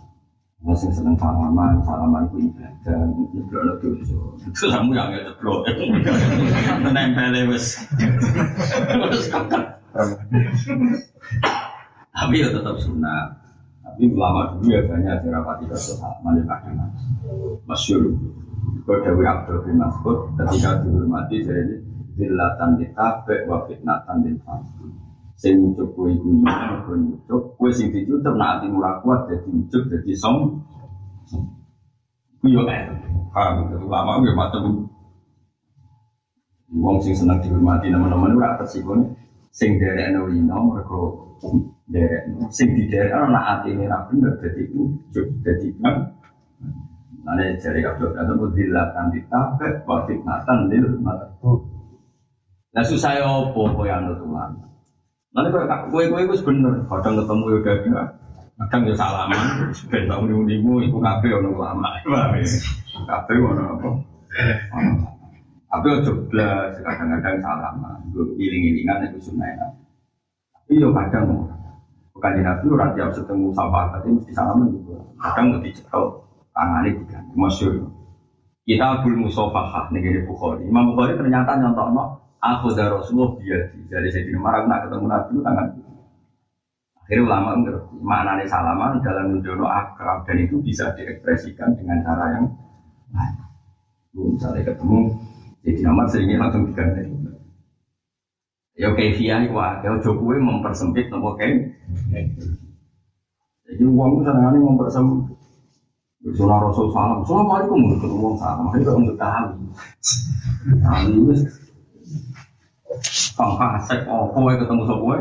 masih seneng salaman, salaman ku ibadah, nyeblok dosa. Kamu yang nggak nyeblok, nempel wes. Tapi ya tetap sunnah. Tapi ulama dulu ya banyak dirapati ke salaman yang kadang masyur. Kau Dewi Abdul bin Mas'ud ketika dihormati jadi Zillatan ditabek wa fitnatan lil fasik. Sing ucap kowe iku mergo ucap, kowe sing dicucap nak atimu ora kuat dadi ucap dadi som. Ku yo eh. Paham itu lama gue macam Wong sing seneng dihormati teman-teman ora tersikone sing derekno wino mergo derekno sing di derekno nak atine ra bener dadi ucap dadi kan Nanti jari Abdul Qadir Mudilakan ditabek wa fitnatan lil malakut Nah susah ya apa kau yang Tuhan Nanti kau kue kue itu bener. Kadang ketemu ya gada Kadang ya salaman Ben tak unimu Iku kafe ono lama (laughs) Kafe ono apa? Tapi ya belas Kadang-kadang salaman Iling-ilingan itu sunnah Tapi ya kadang Bukan di Nabi orang tiap ketemu sahabat Tapi mesti salaman juga. Kadang lebih cekel tangannya tiga masyur. Kita abul musofahah negeri Bukhari. Imam Bukhari ternyata nyontok aku dari Rasulullah biar jadi saya di rumah nak ketemu Nabi tangan akhirnya ulama ngerti maknanya salaman dalam menjono akrab dan itu bisa diekspresikan dengan cara yang lain. Misalnya ketemu jadi nama seringnya langsung diganti. Ya via itu ada. Jokowi mempersempit nopo kayak? Jadi uang itu senangannya mempersempit. Sunnah Rasul salam, Assalamualaikum ketemu orang salam, nggak tahu. Nah ini Kang Kasek, oh ketemu sopo.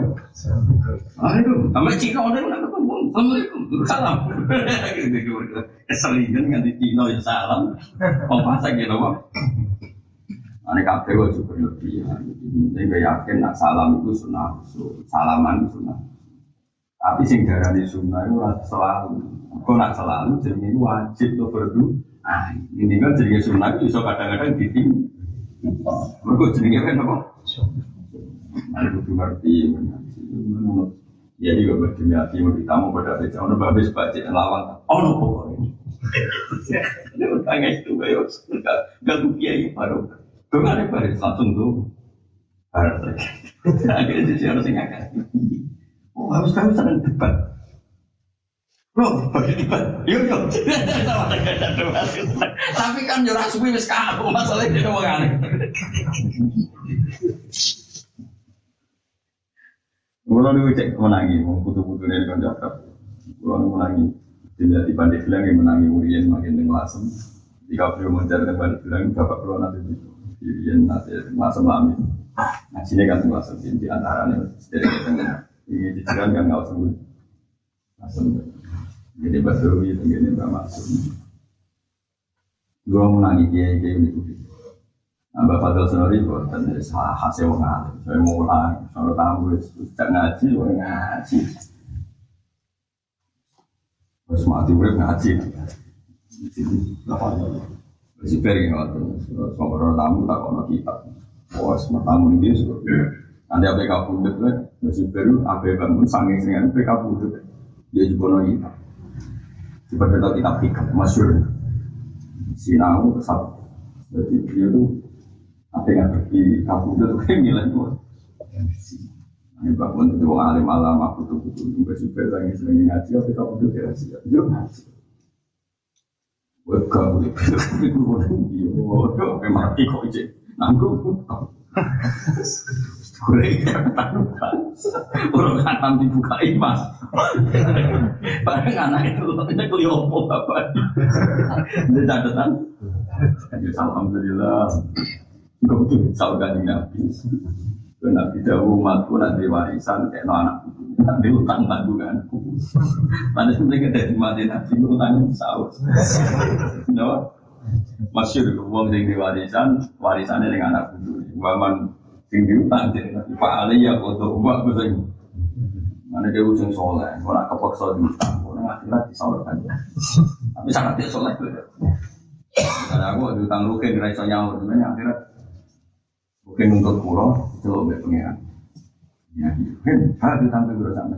Ah itu, sama Cina orang nggak ketemu, Assalamualaikum, salam. Keselingan nganti Cina ya salam, Kang Kasek gitu kok. Ane kabeh kok juga berlebihan. Ini yakin nak salam itu sunnah, salaman itu sunnah. Tapi sing darani sunnah itu selalu Kau nak selalu jadi ini wajib lo berdu. Ah, ini kan jadi sunnah itu bisa kadang-kadang diting. Mereka jadi apa apa? Nah, itu ngerti. Ya juga berdemi hati mau ditamu pada beca. Ono babes baca lawan. Ono pokoknya. Ini utangnya itu kayak gak tuh kiai baru. Kau nggak ada baris langsung tuh. Baru saja. Akhirnya jadi harus ngangkat. Oh harus kamu sedang debat. Loh, bagaimana? Yuk, yuk. Tapi kan jurah suwi wis kaku masalah itu wong aneh. Kulo niku cek menangi, putu-putu ini kan cakap. Kulo niku menangi. Tidak di pandai bilang yang menangi Urian makin dengan lasem. Jika beliau mencari tempat bilang bapak kulo nanti itu. Urian nanti lasem lami. Nah sini kan lasem di antaranya. Ini dijalan kan nggak usah lasem. Jadi Basawi itu gini Mbak Maksud. Gue menangi kiai kiai ini kudu. Nah, Bapak Fadil Senori buatan dari hasil ngalim. Saya mau ulang, kalau tamu tidak ngaji, gue ngaji. Terus mati gue ngaji. Masih piring waktu, sama tamu tak kono kitab. Semua tamu ini sudah. Nanti apa kabur itu, masih baru apa bangun sanging singin apa kabur itu. Dia juga kitab. Seperti itu kita pikir, masyur. Sinau, sab. Jadi dia itu apa yang pergi kabur itu kayak nilai itu. Ini bangun itu orang alim alam, aku tuh butuh juga super lagi sering ngaji, tapi kamu tuh tidak sih, dia ngaji. Buat kamu itu, itu boleh dia, memang mati kok aja, nanggung. Boleh Orang kanan dibuka imas. Barang anak itu ini keliopo apa? Ini catatan. Alhamdulillah. Enggak betul saudara Nabi. Nabi Dawu matku nanti warisan kayak no anak nanti utang tanggunganku. Mana sebenarnya dari mati Nabi utang sahur. No, masyur uang sing warisan warisannya dengan anak itu. Waman sing diutang jadi Pak Ali ya foto mana dia ujung soleh? Orang kepaksa diutang orang akhirat disalurkan tapi sangat dia soleh karena aku diutang rukin kira iso nyaur. Sebenarnya akhirat untuk pulau itu lebih ya kan kalau diutang ke sama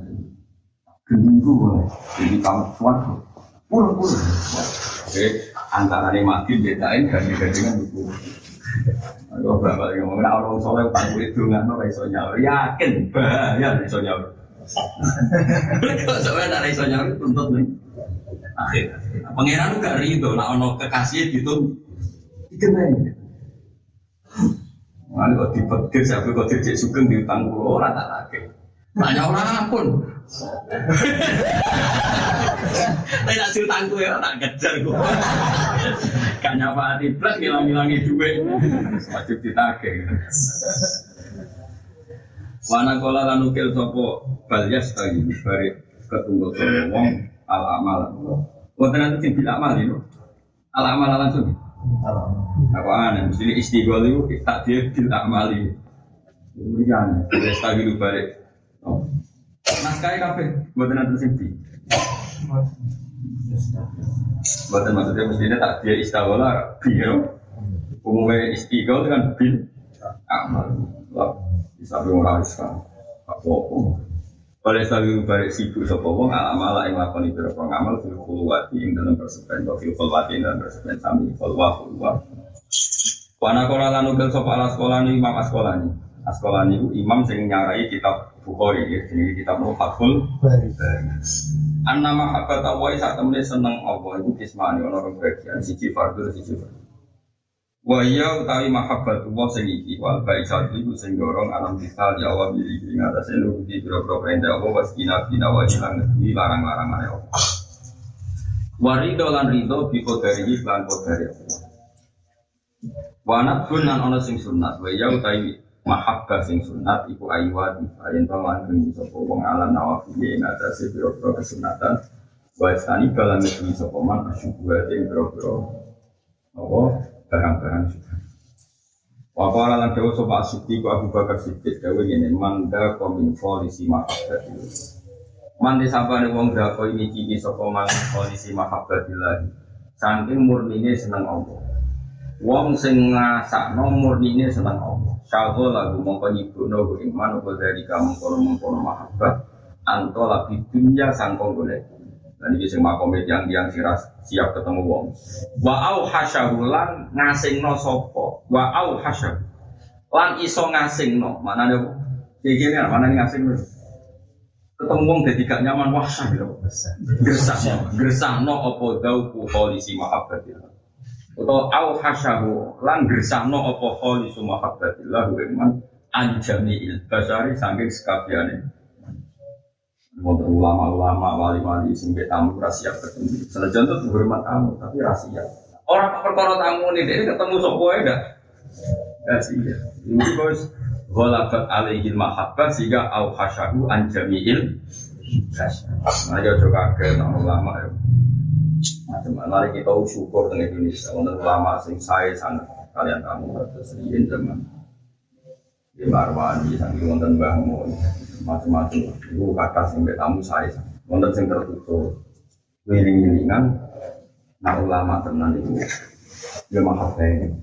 gending gue jadi kamu suatu pulau pulau. Oke antara ini mati bedain ganti-gantian Aku yang ngomong, orang soleh utang kulit dungan, no iso nyaur. Yakin, bahaya iso nyaur. Kalau sampai tak iso nyaur, tuntut nih. Akhir, pangeran gak ridho, nak ono kekasih gitu, dikenai. Mana kok dipetir, siapa kok dirjek sugeng di utang pulau, rata lagi. Tanya orang pun. Tapi (laughs) nak utangku ya, tak kejar gue. Gak hati, plus ngilang-ngilangi duit. Wajib ditagih. Wana kola lan ukil sopo balyas tadi bari ketunggu sopo wong al amal. Wonten nanti sing bil amal itu. Al amal langsung. Apa aneh? Mesti istighol itu tak dia bil amal itu. Kemudian, balyas tadi bari. Naskahnya kafe, buatan nanti sing di. Buatan maksudnya mestinya tak dia istighol bil. Umumnya istighol kan bil amal. Bisa mengurus kan. Apa-apa. Oleh sabi balik sibuk sapa wong alamala ing lakoni pira ngamal fil khulwati ing dalam persepen fil khulwati dalam persepen sami khulwa khulwa. Wana kola lan ugal sapa ala sekolah ni imam sekolah ni. Sekolah ni imam sing nyarai kitab Bukhari ya, jenenge kitab Fathul Bari. Anna mahabbat Allah sak temene seneng Allah iku kismane ana rong bagian siji fardhu siji fardhu. Wa iya utawi mahabbat Allah sing iki wal baisat iku sing dorong alam kita ya Allah diri ing atase nuruti pira-pira perintah Allah was kina kina wa ilang ngeduwi larang-larang Allah. Warido lan rido bi kodari lan kodari Allah. Wa nabun lan ana sing sunat wa iya utawi mahabbah sing sunat iku ayyuat ayen to lan ngengi sapa wong alam nawafi ing atase pira-pira kesunatan. Wa istani kalan ngeduwi sapa man asyubuhat ing pira-pira apa barang-barang sudah. Wakala lan dawa sopa Siddiq ku Abu Bakar Siddiq dawa ngene manda komin polisi mahabbat Man disabane wong grako ini kiki sapa man polisi mahabbatillah. Saking murnine seneng Allah. Wong sing ngrasakno murnine seneng Allah. Syago lagu mongko nyibukno ku iman apa dari kamu kono-mongkono mahabbat. Anto labi dunya sangkong golek. Dan ini sing makome yang yang siap ketemu wong. Wa au hasyahulan ngasingno sopo. Wa au hasyahu. Lan iso ngasingno. Mana ada kayak gini mana nih ngasingno. Ketemu wong jadi gak nyaman wah sah gitu. Gersah, gersah no opo dauku polisi mahabbatillah. Atau au hasyahu lan gersah no opo polisi mahabbatillah. Iman anjami il basari saking sekabiane Wonten ulama-ulama wali-wali sing tamu rahasia ketemu. Senajan tuh hormat tamu tapi rahasia. Orang perkara tamu nih dia ketemu sopo ya Rahasia. Ini bos Ghalabat alaihi mahabbah sehingga au hasyahu an jami'il Nah, ya coba ke ulama ya. Macam mana kita syukur dengan Indonesia. Untuk ulama sing saya sangat. Kalian tamu terus riyen zaman. Di Marwani, sangat wonten bangun macam-macam itu kata sing tamu saya wonten sing tertutup. Wiling-wilingan nah ulama tenan itu ya mahabbai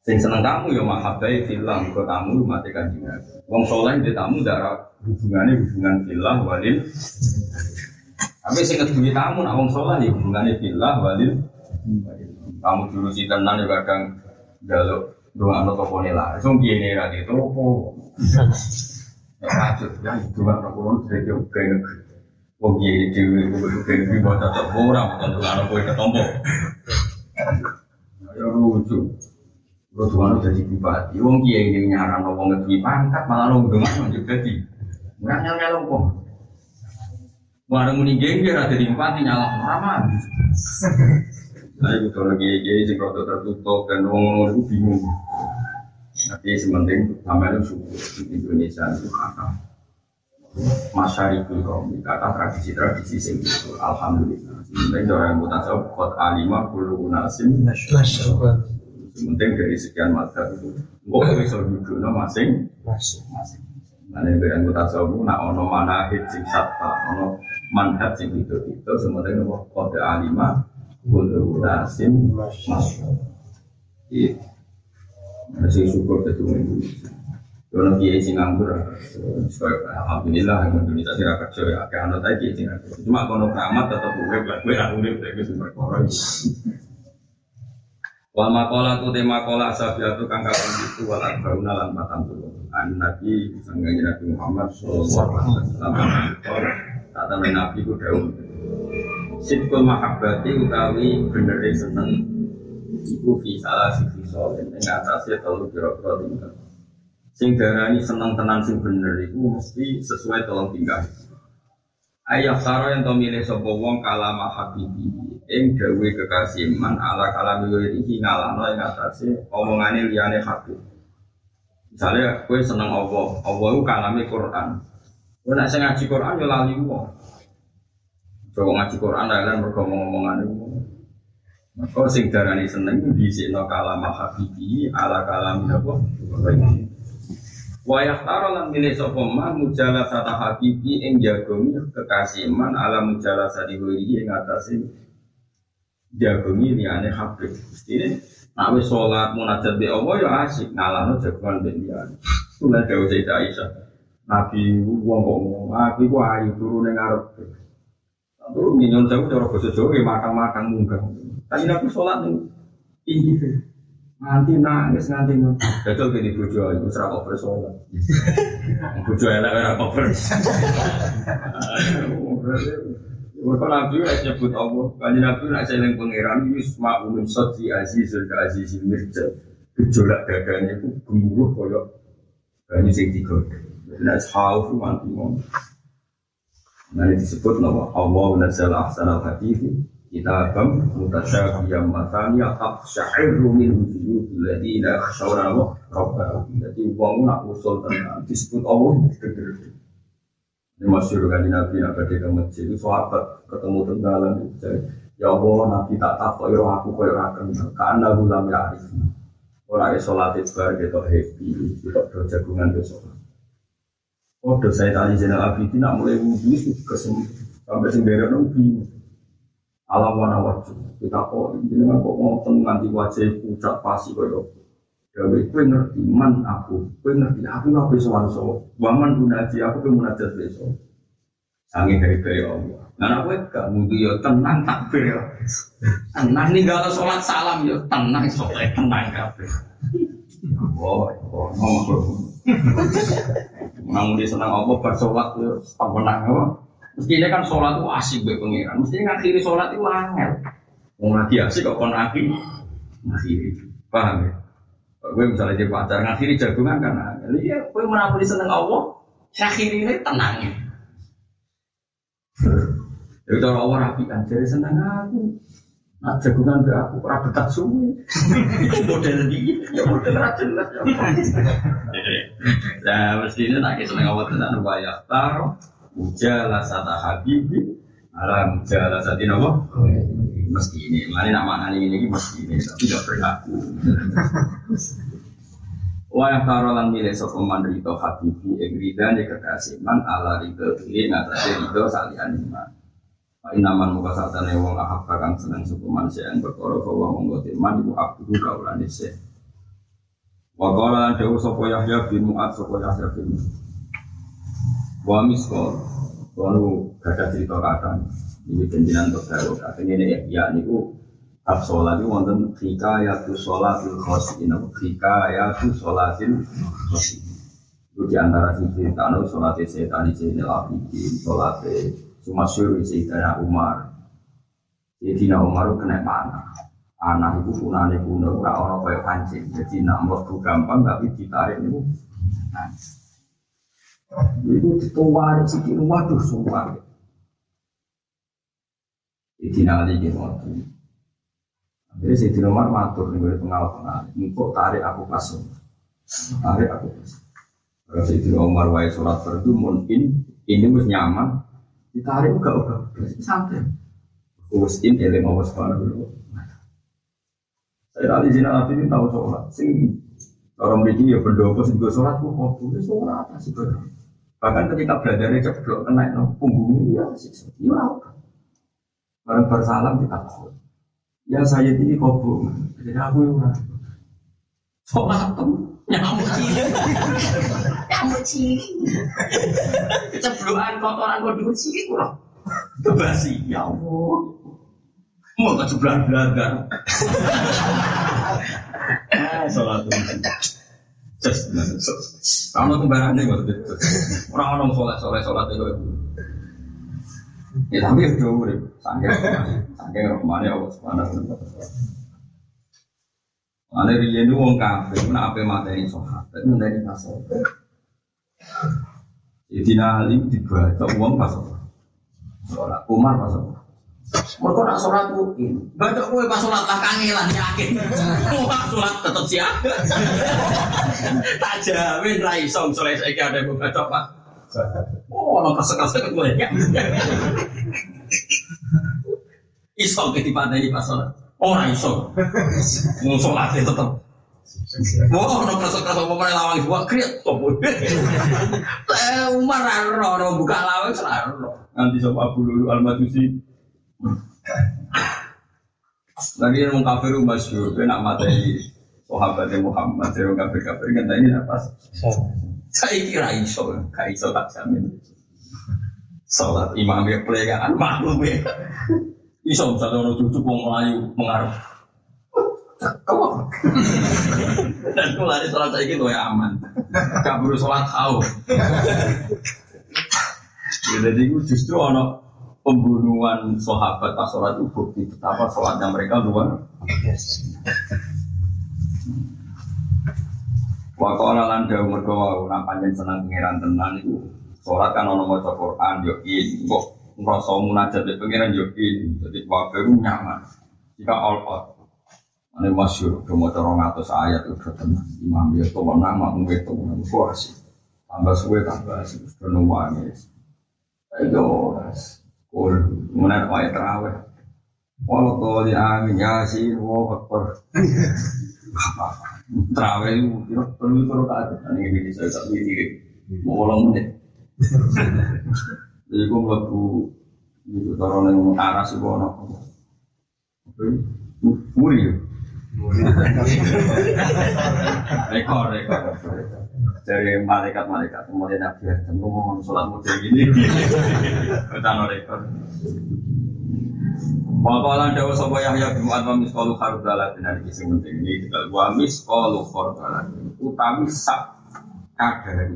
sing seneng tamu ya mahabbai filah ke tamu mati kanjeng wong soleh di tamu darah hubungannya hubungan filah walil tapi sing ngeduwi tamu nak wong ya hubungannya filah walil kamu dulu si tenan ya kadang jaluk doa no toko nila, itu gini lagi itu Rajut ya itu kan kulon dari jauh ke negeri. Wong ye dewi itu ke negeri mau cocok orang tentu anak kue ketompo. Ya lucu. Lo tuan jadi bupati. Wong kiai ini nyaran wong negeri pangkat malah lo udah mana juga di. Nggak kok. Warung muni geng dia ada di bupati nyala ramah. Itu kalau kiai kiai sih kalau tertutup dan wong itu bingung. Tapi sementing sampai itu di Indonesia itu kata masyarakat kaum kata tradisi-tradisi sing itu alhamdulillah. Sementing orang yang mutasawuf kot alimah bulu nasim. Sementing dari sekian mata itu, kok bisa duduk masing masing. Nah, yang mutasawuf nak ono mana hit sing ono manhat sing itu itu sementing kot alimah bulu nasim masuk. Itu masih syukur itu Indonesia. Kalau kiai sing nganggur, alhamdulillah Indonesia sih rakyat ya. Tadi nganggur. Cuma kalau keramat tetap urip, gue urip dari sumber koran. Wal makola tu tema kola sabiatu kang kakang itu wal arbauna lan patang puluh. An Nabi sangganya Nabi Muhammad Sallallahu Alaihi Wasallam. Kata Nabi ku daun. Sitkul mahabbati utawi bener seneng Iku fi salah sisi solen Yang atasnya telu kira-kira tinggal Sing darani seneng tenan sing bener Iku mesti sesuai tolong tinggal Ayah saro yang milih sopo wong kalama habibi Ing gawe kekasih man ala kalami wiri ngalano yang atasnya Omongannya liane habib Misalnya gue seneng Allah, Allah itu kalami Quran? Gue nak ngaji Quran ya lali wong. Coba ngaji Quran lah kan bergomong-ngomongan itu maka sing darani seneng itu disikno kalam habibi ala kalam apa? Wa yahtara lan milih sapa man mujalasata habibi ing jagongi kekasih man ala mujalasati ing atase jagongi liyane habib. Mestine nek wis salat munajat be Allah ya asik ngalano jagongan be liyane. Kula dawuh Sayyidah Aisyah. Nabi wong kok ngomong, Nabi ku ayu turu ning ngarep. Turu minyon jauh cara basa Jawa makan-makan munggah. Tadi Nabi sholat nih tinggi tuh. Nganti nangis nganti nangis. Betul gini bojo itu serah kok bersolat. (laughs) Bojo enak ora kok ber. (laughs) Mereka Nabi nak nyebut Allah, kanji Nabi nak seling pangeran Yusma umin soti azizul ka azizil mirja Gejolak dadanya itu gemuruh koyok Banyak sing tiga Nah, haus mati ngomong Nah, disebut nama Allah nazal ahsanal hadithi kitabam mutasyabiyam matanya aqsyairu min wujudil ladina khashawna wa jadi nak usul tenan disebut Allah ini masyur kan Nabi nak pergi ke masjid itu sahabat ketemu tenggalan ya Allah Nabi tak takut iroh aku kau rakan karena gulam ya arif. Orang yang sholat itu bar gitu happy kita berjagungan besok Oh, dosa tadi jenal abidin nak mulai wudhu itu kesem sampai sendiri nabi. Alam warna wajah. Kita kok ini kok ngomong nganti wajah pucat pasti koyo Gawe kue ngerti man aku, kue ngerti aku nggak bisa wanso, waman gunaji aku kue munajat besok. Sangi dari gaya Allah. Nah aku gak mutu yo tenang takbir yo. Tenang nih kalau sholat salam yo tenang sholat tenang kabeh. Oh, oh, ngomong Nang di senang Allah bersolat yo tenang apa? Mestinya kan sholat itu asik gue pengiran. Mestinya ngakhiri sholat itu angel. Mau lagi asik kok kon akhiri. Ngakhiri. Paham ya? Gue misalnya jadi pacar ngakhiri jagungan kan angel. Iya, gue menapuri seneng Allah. Akhiri ini tenang ya. Cara Allah rapikan. Jadi seneng aku. Nah, jagungan be aku ora betah suwe. model ini, ya model ra jelas ya. Nah, mestinya nak seneng Allah tenan wa ya taro mujala sata habibi ala mujala sati nopo meski ini mana nak mana ini ini meski ini tapi tidak berlaku. Wa yang tarolan milih sokoman rito habibi egridan di kekasih man ala rito ini ngatasi rito salian iman. Inaman muka satane wong ahab kakang seneng sukuman yang berkoro bahwa monggo timan ibu abdu kaulan isih Wakala jauh sopo Yahya bin Mu'ad sopo Yahya bin Wa miskol Lalu gada cerita kadang Ini jenjinan untuk baru Katanya ini ya Ya niku Ab sholat itu wonten Hikayatu sholatil khosin Hikayatu sholatil khosin Itu di antara si cerita Itu sholatnya setan Ini labidin Sholatnya Cuma syuri Sayyidina Umar. Sayyidina Umar kena panah. Anak itu punane kuno Gak orang kayak pancing. Jadi nak melebu gampang Tapi ditarik itu itu dituwari sikit, waduh sumpah. Itu nanti di waktu. Jadi si Umar matur nih dari pengawal pengawal. Engkau tarik aku pasung, tarik aku pasung. Kalau si Umar wae sholat fardu mungkin ini mus nyaman, ditarik enggak enggak, santai. Kus in eling Allah subhanahu wa Saya tadi zina nabi ini tahu sholat, sing orang begini ya berdoa sing gue sholat kok gue sholat sih Bahkan ketika belajarnya ceplok kena no, punggungnya ya sih, iya apa? Barang bersalam kita kok. Ya saya ini kobo, jadi aku yang Sholat tuh nyamuk cilik, (laughs) nyamuk cilik. Keceblokan kotoran kodoh cilik kurang. Kebasi, ya Allah. Mau keceblokan belajar. (laughs) Sholat tuh. (laughs) Kamu kembarannya waktu itu. Orang orang sholat sholat sholat itu. Ya tapi itu urip. Sangke sangke rahmane Allah Subhanahu wa taala. Ane riyen wong kafir, nak ape materi sahabat, ngenteni pas Jadi Ali dibaca uang pas sholat. Umar pas sholat. Mereka nak sholat mungkin. Baca kue pas sholat lah kangelan yakin. Wah sholat tetap siap. tak jamin rai song soleh saya ada yang baca pak. Oh, nonton kesek-kesek gue ya. Iso ketipatnya pas sholat. Oh, iso. Mau sholatnya tetap. Wah, ono kerasa-kerasa apa mana lawang dua kriat topo. Eh, Umar raro, buka lawang raro. Nanti sama Abu Lulu Al Majusi. Lagi yang kafir masyur, dia nak materi sahabatnya Muhammad, dia kafir kafir kan ini apa? Saya kira iso, gak iso tak jamin. Salat imamnya play kan, maklum ya. Iso misalnya orang cucu mau melayu mengarah Kau dan kalau ada sholat saya gitu ya aman. Kabur sholat tahu. Ya, jadi itu justru ono pembunuhan sahabat pas sholat itu bukti betapa sholatnya mereka luar Wakola lan dawu mergo wau nak panjen seneng pangeran tenan iku salat kan ono maca Quran yo in kok ngrasa munajat be pangeran yo in dadi wae nyaman. Jika all out ini masyur, cuma corong atas ayat itu tenang. Imam dia tuh nama mungkin itu kuasi. Tambah suwe tambah sudah nuwangi. Ayo, kul, mana ayat terawih. Walau amin yasin, wow akbar. Terawih itu kira perlu terus ada. Ini ini saya tak diri. Mau ulang menit. Jadi gue melaku itu taruh yang aras itu anak. Muri rekor rekor dari malaikat-malaikat kemudian Nabi Adam ngomong sholat model gini. (laughs) Kita rekor Wakalan dawa sopa Yahya bin Mu'ad wa miskalu khardalat dan ini sing penting. Ini kita wa miskalu khardalat utami sak kadari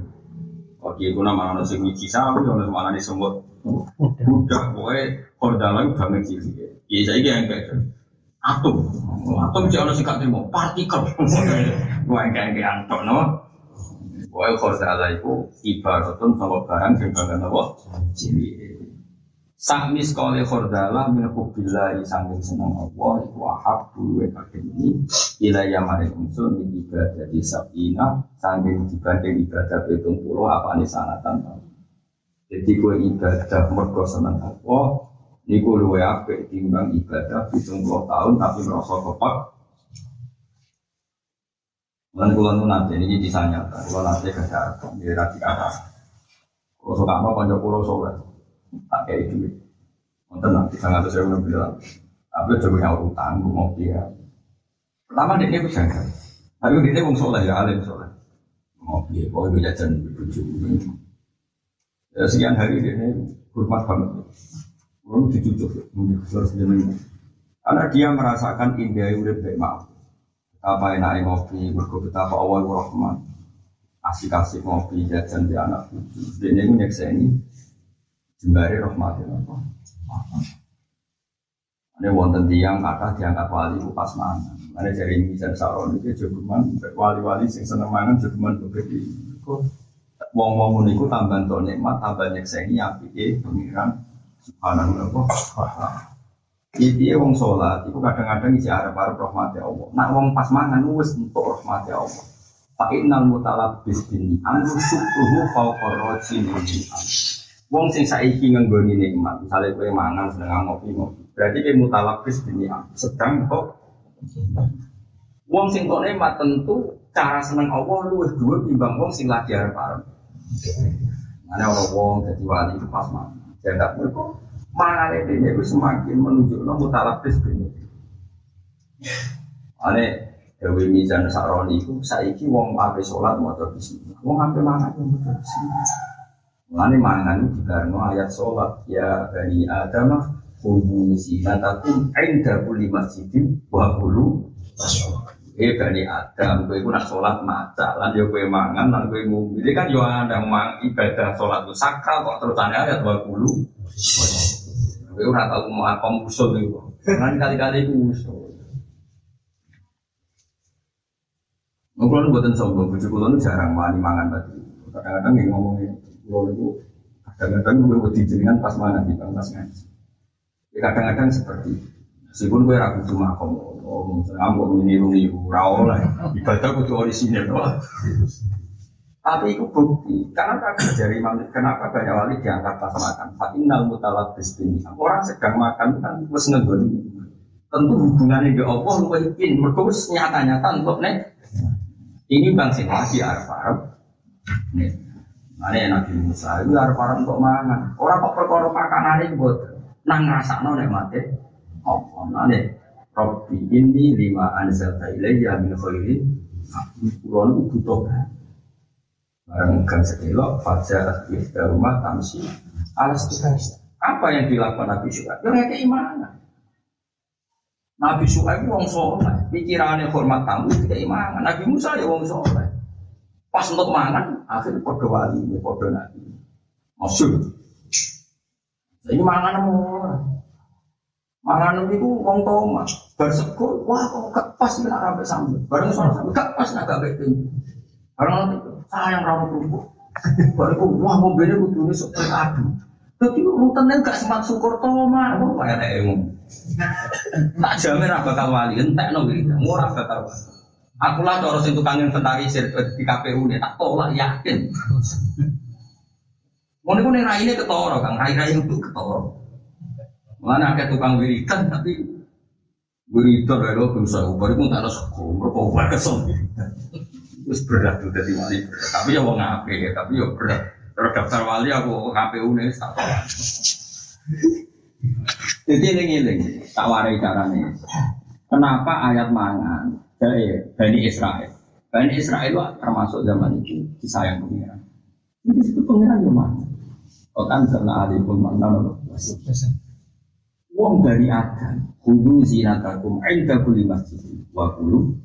Oke, itu nama anak sing wiji sawi, ono sama anak semut budak, pokoknya khardalat banget cilik. Iya, saya yang kayak atom. Atom jangan sih terima. Partikel. (laughs) Wah kayak kayak antok no. Wah khosala itu ibaratun sama barang yang bagian apa? Ciri. Sahmi sekolah khordala min hubbillah sangking senang Allah Iku ahab dulu kakek ini Ila yamarin unsur min ibadah di sabina Sangking dibanding ibadah betung pulau apa ini sanatan Jadi gue ibadah mergo senang Allah Niku luwe apik timbang ibadah hitung puluh tahun tapi merasa kepak. Dan kulo nu nanti ini bisa nyata, kulo nanti kerja di rati atas. Kulo suka mau konco kulo soleh, tak kayak duit. Mungkin nanti sangat saya udah bilang, tapi coba yang utang, gue mau dia. Pertama dia itu jangan, tapi dia pun soleh ya, alim soleh. Mau dia, pokoknya jajan bujuk. Ya sekian hari dia hormat banget. Lalu dicucuk, harus Karena dia merasakan indah urip baik maaf. Betapa enaknya ngopi, berko betapa awal rahman. Asik-asik ngopi, jajan di anak cucu. Dan ini ini jembari rahmatin apa. Ada wonten tiang kata diangkat wali ku pas mana. Ada dari misan saron itu jogeman wali-wali sing seneng mangan jogeman begitu. Wong-wong niku tambah nikmat, tambah nyekseni apike pengiran Subhanallah. Iki wong sholat, itu kadang-kadang isi arab arab rahmati Allah. Nak wong pas mangan wis untuk rahmati Allah. Pak Inal mutalab bis bini anu syukruhu fauqarroji ni'am. Wong sing saiki ngenggoni nikmat, misalnya kowe mangan sedang ngopi-ngopi. Berarti kowe mutalab bis bini sedang kok Wong sing kok nikmat tentu cara seneng Allah luwih dua timbang wong sing lagi arab arab. Mana orang wong jadi wali pas mangan. Ya tidak mereka mana ini itu semakin menunjuk no mutalabis ini. Ane Dewi Mizan Saroni itu saiki wong ape sholat mau bismillah. Wong ape mangan yang mau bismillah. Ane mangan itu karena ayat sholat ya bani Adam kudu zinatakum inda kulli masjidin wa kulu Eh bani Adam, kowe iku nak sholat maca, lan yo kowe mangan, lan kowe. Ini kan yo ada mang ibadah sholat itu sakral kok terus ada ayat dua puluh. Kowe ora tau mau apa musuh iku. Kan kali-kali iku musuh. Kalau buatan sombong, bujuk kulo jarang wani mangan batu. Kadang-kadang yang ngomongin kulo itu kadang-kadang gue wedi jenengan pas mangan di pas ngaji. Ya kadang-kadang seperti meskipun gue ragu cuma ngomong, oh misalnya ambok meniru-niru, rawol lah, ibadah kudu orisinil doang. Tapi itu bukti, karena tadi dari kenapa banyak wali diangkat pas makan. Fatinal mutalab bisbini. Orang sedang makan kan terus ngegoni. Tentu hubungannya dengan Allah lu ingin, mereka nyata-nyata untuk nek ini bang sing lagi Arab Arab. Nih, mana Nabi Musa itu Arab Arab untuk mangan. Orang kok perkara pakanan ini buat nang rasa nek mati. Oh, nane. Robbi ini lima anzal ilayya min khairin. Kulon butuh Barang gang sekelok, fajar ifta rumah tamsi alas Apa yang dilakukan Nabi Syuaib? Ya keimanan. Nabi Syuaib wong soleh, pikirannya hormat tamu itu keimanan. Nabi Musa ya wong soleh. Pas untuk mangan, akhirnya podo wali ini, podo nabi. Maksud. Ini mangan semua. Mangan itu wong toma. Bersekutu, wah kok gak pas ini sampai sambut. Bareng soal sambut, gak pas agak betul. Bareng itu, sayang rawat kerupuk. Baru wah mobilnya kudu ini seperti adu. Tapi rutannya gak semat syukur toma. Wah, kayak Tak jamin apa bakal wali, entek no gitu. Ora bakal. Aku lah cara sing tukang inventarisir di KPU ini tak tolak yakin. Mau nih nih rai ini ketoro kang, rai rai itu ketoro. Mana ada tukang wiridan tapi wiridan rai lo belum saya ubah itu tak ada sekolah, mereka kesel. Terus berat tuh dari wali tapi ya mau ngapain, tapi ya berat. Terus daftar wali aku KPU nih tak. Jadi ini tak warai caranya. Kenapa ayat mangan dari Bani Israel? Bani Israel itu termasuk zaman itu disayang pengiran. Ini itu pengiran yang mana? Kau kan karena ahli pun mana Wong dari Adam, kudu zinatakum inda kulli masjid wa kulu.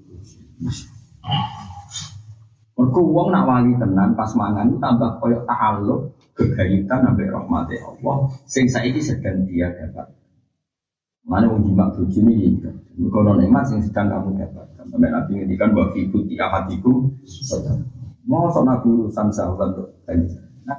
Mergo wong nak wali tenan pas mangan tambah koyok ta'alluq kegayutan sampai rahmati Allah sing saiki sedang dia dapat. Mana mau jimat tujuh ini ya. Kalau nikmat yang sedang kamu dapat. Sampai Nabi ngendikan ibu tiap hatiku sedang. Mau nabi urusan sahabat ini. Nah,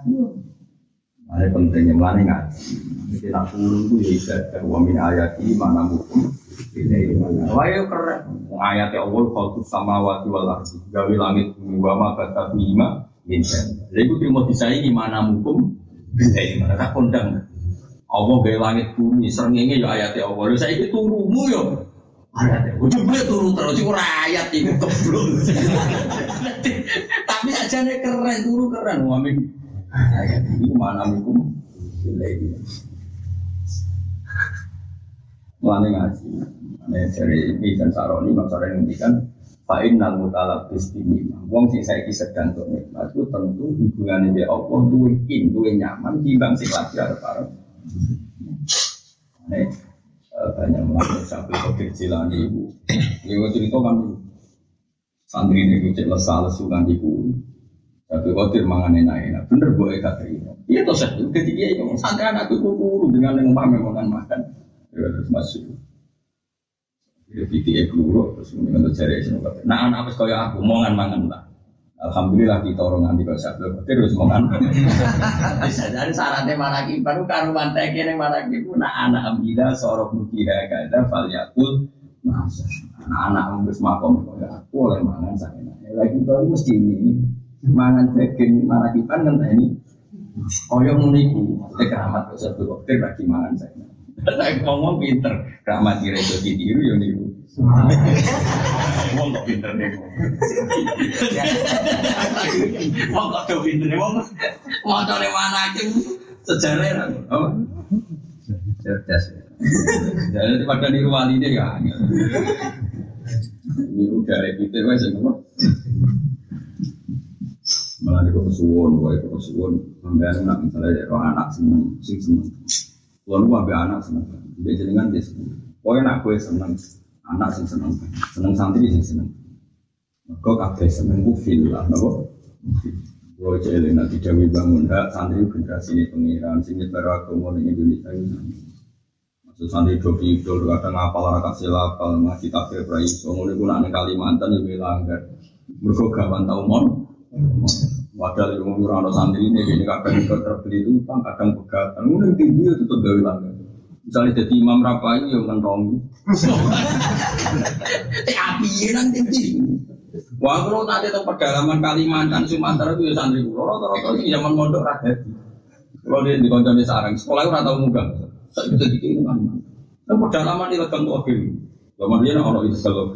Mana pentingnya mana ngaji. Jadi nak turun itu ya ibadah. Wa min ayati mana mukum. Ini. Wah ya keren. Ayat Allah kalau sama wati wal. Gawe langit bumi wa ma kata bima. Min Jadi itu mau disaingi mana mukum. Ini mana tak kondang. Allah gaya langit bumi, serengenge ya ayatnya Allah. Lalu saya itu turumu ya. Ayatnya, ujung gue turu terus, itu ayat itu keblok. (laughs) Tapi aja nih keren, turu keren. Wamin, ayat ini mana mikum? Bila ini. Mulane ngaji. Nah, dari ini dan saroni, masalah yang kan Fa'in nal mutalab bisbini Wong sing saiki sedang untuk nikmat itu tentu hubungannya dia Allah duwe in, duwe nyaman Timbang sing lagi ada para Nih, banyak melakukan sampai kopi cilani ibu. Ibu cerita kan santri ini gue cek lesal sukan ibu. Tapi kotir mangan enak-enak. Bener bu Eka terima. Iya toh saya ketika itu santri anak itu kuru dengan yang mau makan makan. Ya terus masuk. Ya kuru terus kemudian untuk cari Nah anak apa kaya aku mangan mangan lah. Alhamdulillah kita orang nanti kalau saya belum terus mangan. Bisa jadi syaratnya mana baru karuan teki yang mana pun nak anak ambil sorok mukira kada falyakul anak-anak harus makom ya aku oleh mangan saya lagi baru mesti ini mangan daging mana kipan kan ini koyo muniku maksudnya keramat satu dokter lagi mangan saya saya ngomong pinter keramat kira itu tiru ya niku Wong kok pinter nih. Wong kok tuh pinter nih. Wong mau cari mana aja sejarah. Apa? Cerdas. Jadi pada di wali ini ya. Niru dari pinter wes apa? Malah di kesuwon, wae kesuwon. Sampai anak misalnya roh anak seneng, sing seneng. Lalu ambil anak seneng. Dia jenengan dia seneng. Pokoknya anak gue seneng anak sing seneng seneng santri sing seneng kok kabeh seneng ku fil lah napa kalau jadi nanti Dewi bangun dak santri generasi ini pengiran sing nyebar agama di Indonesia ini maksud santri do pidol kadang ngapal ora kasih lapal ngaji takbir pra iso ngono iku nak Kalimantan yo langgar Mereka gawan tau mon. Padahal yang ora ana santri ini ini kadang ikut terbeli itu utang, kadang pegatan. Mungkin tinggi itu tetap gawe langgan. Misalnya jadi imam rapai yang mentongi. (laughs) Eh api nanti Wah, kalau nanti itu pedalaman Kalimantan, Sumatera itu ya santri kulo. Rata-rata itu zaman mondok rakyat. Kalau dia di koncone sarang, sekolah itu rata muga. Saya bisa dikira kan. Nah, pedalaman di legang tuh Zaman dia orang itu kalau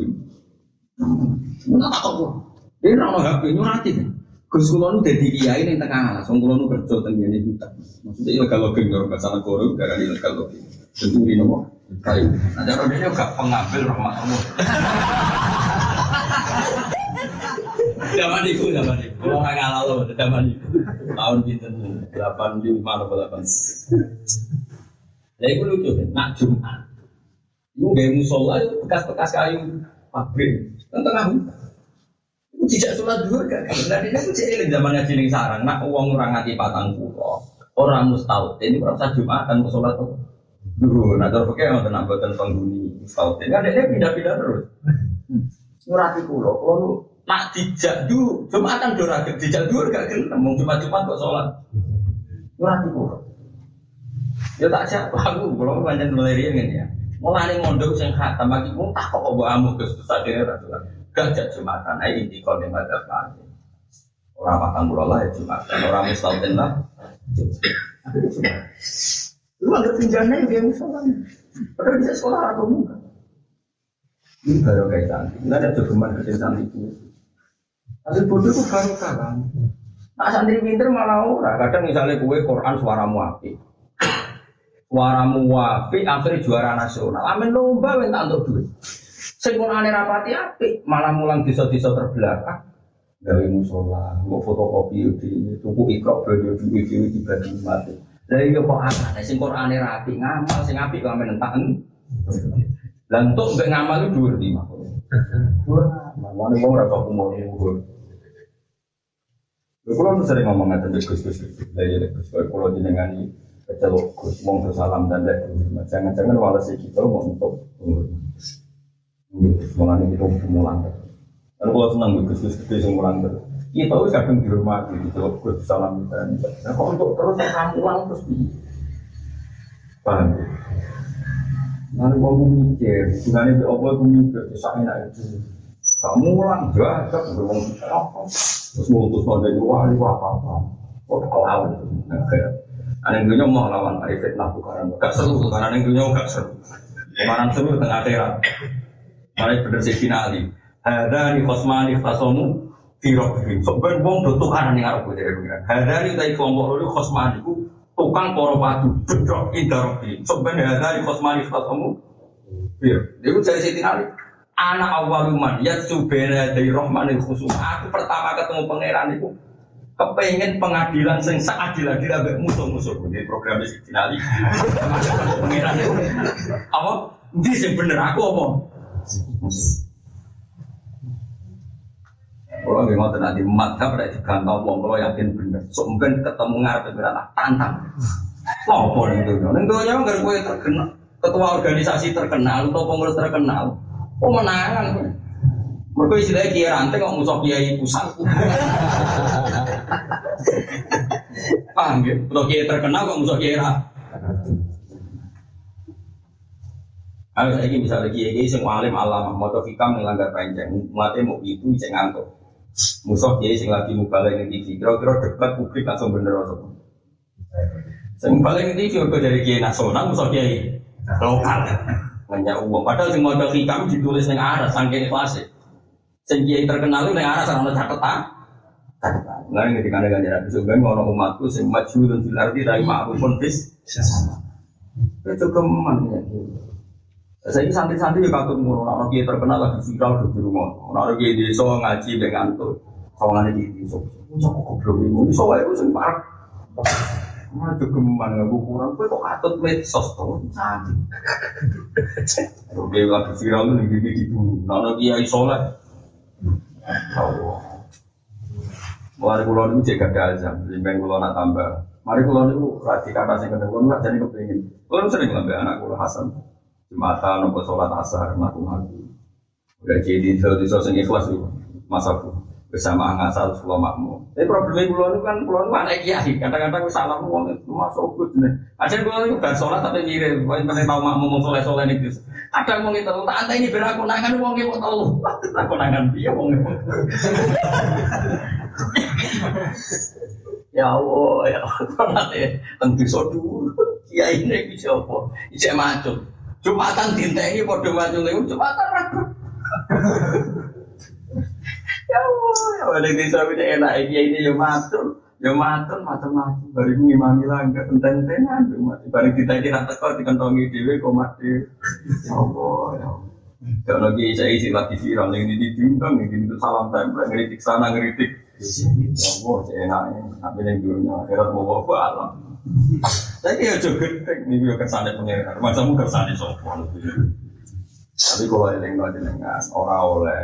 Nah, tak tahu. Dia nak orang HP nyurati kan. Gus kulo nu dadi kiai ning tengah alas, wong kulo nu kerja teng ngene. Maksudnya ya kalau geng ora salah koro gara di kalau tentu nopo kayu. Nah, cara dia gak pengambil rahmat Allah. (laughs) Zaman itu, zaman itu. Kalau nggak ngalah loh, zaman itu. Tahun itu, delapan lima delapan. Lucu nak Jumat. Musola itu bekas-bekas kayu pabrik, tengah hutan. Tidak sholat dua kan? Karena ini aku cilik zaman ngaji ning sarang, nak uang orang ngati patang pulau. Orang mustahil, ini berapa Jumatan ke sholat tuh. Dulu, nah terus pakai yang tenang buatan penghuni mustahil. Kan dia pindah-pindah terus. Nurati pulau, kalau nak dijak du, jumatan dora dijak du gak gelem, mau cuma cuma kok sholat. Nurati pulau. Ya tak siapa aku, kalau banyak melirian ini ya. Mulai mondok sing khatam mau tak kok bawa amuk ke susah daerah Gak jak jumatan, ayo ini kalau yang ada. Orang makan pulau lah ya jumatan, orang mustahil lah. Lu anggap pinjamnya dia musola. Padahal bisa sekolah atau enggak. Ini baru kayak cantik. Nggak ada jogeman kecil itu. Hasil bodoh itu baru kan. Nah santri pinter malah ora. Kadang misalnya kue Quran suaramu api. Suaramu api akhirnya juara nasional. Amin lomba minta untuk duit. Sing Quran rapati api malah mulang desa-desa terbelakang. Gawe musola, mau fotokopi di tuku ikrok video video dibagi mati. Lah iya kok ana sing Quran rapi ngamal sing api kok amen entak. Lah untuk mbek ngamal itu dhuwur di mah. Mana wong ora kok umur dhuwur. Sering ngomong ngaten Gus Gus. Lah ya Gus kula jenengani kecelok Gus wong salam dan lek jangan-jangan walase kita mau untuk umur. Mulane kita mulang. Kalau kalau senang Gus Gus gede sing mulang terus. Kita wis kadang dihormati di Gus salam dan Nah kok untuk terus mulang terus piye? Paham? Nanti mau mikir, sebenarnya di Allah aku mikir, bisa enak itu. Kamu ulang jahat, berwong apa? Terus ngutus pada wali apa apa? Kok kelawan yang dunia mau lawan Pak fitnah bukan gak seru, karena yang dunia gak seru. Kemarin seru tengah akhirat. Mari bener sih finali. Ada di kosmani fasomu tirok bin. Sebenarnya wong do tukaran ning arep dari pengiran. Ada di tadi kelompok loro kosmani ku tukang poro padu bedok indarobi sebenarnya dari kosmani fasomu iya dia cari Siti Ali. Anak awaluman ya subena dari rohmanil khusus aku pertama ketemu pangeran itu kepengen pengadilan sing seadil adil ambek musuh-musuh. Ini program Siti Ali. (laughs) Pangeran itu apa? Ini sing bener? Aku apa kalau nggak mau nanti madhab tidak digantau wong kalau yakin bener. Mungkin ketemu ngarep berat tantang. Nih itu? Nih tuh nyawa nggak gue terkenal. Ketua organisasi terkenal atau pengurus terkenal. Oh menangan. Mereka istilahnya kiai rantai kok musuh kiai pusat. Paham ya? Kalau kiai terkenal kok musuh kiai rantai. Ayo saya ini misalnya kiai kiai sing alim alam, mau fikam melanggar panjang, mati mau itu ceng ngantuk. Musuh kiai sing lagi mubalek ning TV, kira-kira debat publik langsung bener atau Sing mubalek ning TV dari kiai nasional musuh kiai lokal. Banyak uang. Padahal sing maca hikam ditulis ning arah saking kelas. Sing kiai terkenal ning arah sarana catatan. Catatan. Lah ing ketika ada ganjaran besok ben ono umatku sing maju dan fil ardi dari ma'rufun bis. Itu keman ya. Saya ini santri-santri juga katut mulu, orang kiai terkenal lagi viral di rumah, orang kiai desa ngaji dengan tuh, kawangannya di desa. Cok goblok ini, ini soalnya itu sing parah. Mana geman nggak kurang, kue kok katut medsos tuh, santri. Oke, lagi viral tuh nih di dulu, orang kiai soleh. Allah. Mulai pulau ini jaga dalzam, limbang pulau nak tambah. Mari pulau ini rati kata sing kedua, pulau jadi kepingin. Pulau sering lambe anak pulau Hasan. Jumatan, nopo sholat asar, melakukan Udah jadi di sosial ikhlas itu, masa bersama ngasal sekolah makmum. Tapi problemnya pulau itu kan pulau itu anak kiai. Kadang-kadang salah uang itu masuk good nih. Aja pulau itu gak sholat tapi mirip. Pokoknya pengen tahu makmum mau soleh soleh nih. Kadang mau gitu. Tak ada ini biar aku nangan uang itu tahu. Aku nangan dia uang itu. Ya Allah, ya Allah, tentu so dulu. Kiai ini bisa apa? Bisa macam. Jumatan dintengi pada macam itu. Jumatan ragu. Ya Allah, ya Allah, desa bisa enak. Kiai ini ya matur. Ya matur, macam-macam. Ku ngimami langgar, enten-entenan. Bari kita ini nak teko dikentongi dewe kok mati. Ya Allah, ya Allah. Kalau lagi saya isi lagi viral, yang ini diundang, ini salam tempel, ngeritik sana, ngeritik. Ya enaknya. Tapi yang akhirat mau bawa alam. Tapi ya juga ini juga kesannya. Masamu kesannya. Tapi kalau yang nggak jenengan, orang oleh,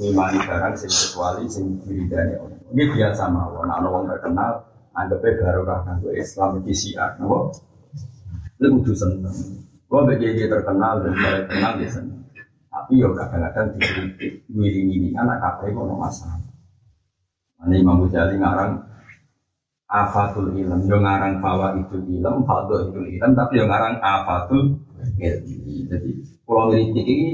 ngimani barang sing kecuali sing diridani orang. Ini biasa mawon, nah orang terkenal, anggapnya baru kanggo Islam di siar, nabo. Lu kudu seneng. Gua dia terkenal dan mulai kenal dia seneng. Tapi yo kadang-kadang dikritik, wiring-wiring anak kafe kono masalah. Ini Imam Ghazali ngarang afatul ilm, yo ngarang fawa itu ilm, fadl itu ilm, tapi yo ngarang afatul ilm. Jadi kalau kritik ini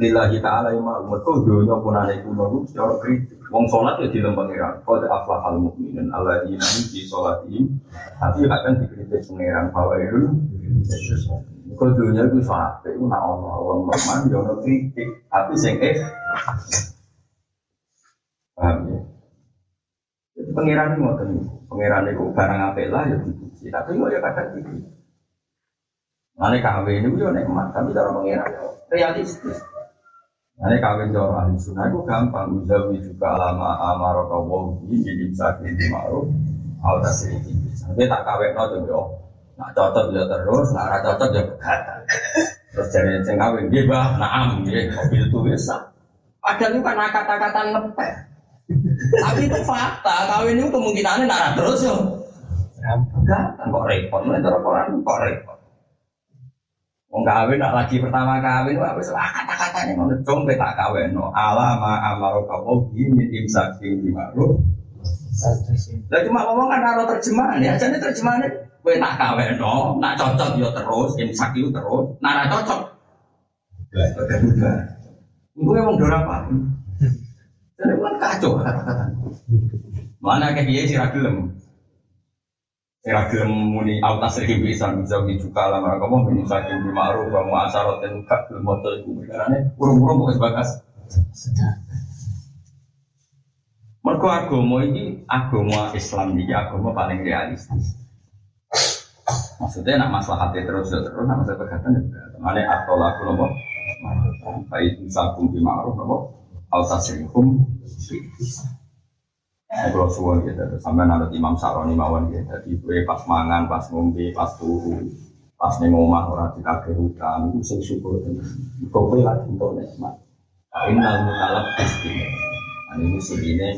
lillahi ta'ala yang mau mereka dunia pun ada itu secara kritik wong sholat ya di lembaga pangeran qad aflahal mu'minun alladzina hum fi sholatihim tapi akan dikritik pangeran bahwa itu kalau dunia itu sholat itu nak Allah Allah normal ya kritik tapi sing eh paham ya itu pangeran itu ngoten pangeran itu barang apa lah ya dipuji tapi kok ya kadang dikritik Mana kawin itu ya nikmat, tapi cara pangeran realistis. Ini kawin jauh ahli sunnah itu gampang. Uzawi juga alama amaro kawaw ini jadi sakit di maru. Al tasiri Nanti tak kawin no tuh Nak cocok ya terus, nak rata cocok ya berkata. Terus jadi yang kawin dia bah, naam dia mobil itu bisa. Padahal itu kan kata-kata ngepet. Tapi itu fakta, kawin itu kemungkinannya nak terus ya. Enggak, kok repot, mereka orang kok repot. Wong kawin nak lagi pertama kawin wah wis kata-katane ngono dong tak kawin no ala ma amaro kamu bi min imsak di ma'ruf. Lah cuma ngomong kan karo terjemahan ya, jadi terjemahan kowe nak kawin no, nak cocok yo terus imsak yo terus, nak cocok. Lah udah. Ibu emang dorang apa? Jadi kan kacau. Mana kayak dia sih ragilem. Kira gelem muni auta sering bisa bisa juga lah mereka mau ini saking di maru kamu asal dan kak belum tahu ibu karena urung-urung bukan sebagas. Mereka agama ini agama Islam ini agama paling realistis. Maksudnya nak masalah hati terus ya terus, nak masalah perkataan ya Mana atau lagu nopo, baik misalkum di ma'ruf nopo, auta sering kalau suwon gitu, sampai nanti Imam Saroni mawon gitu, jadi gue pas mangan, pas ngombe, pas turu, pas neng omah orang dikagih hutan, itu sing syukur. Kau gue lagi untuk nikmat. Innal mutalab istimewa. Ini musim ini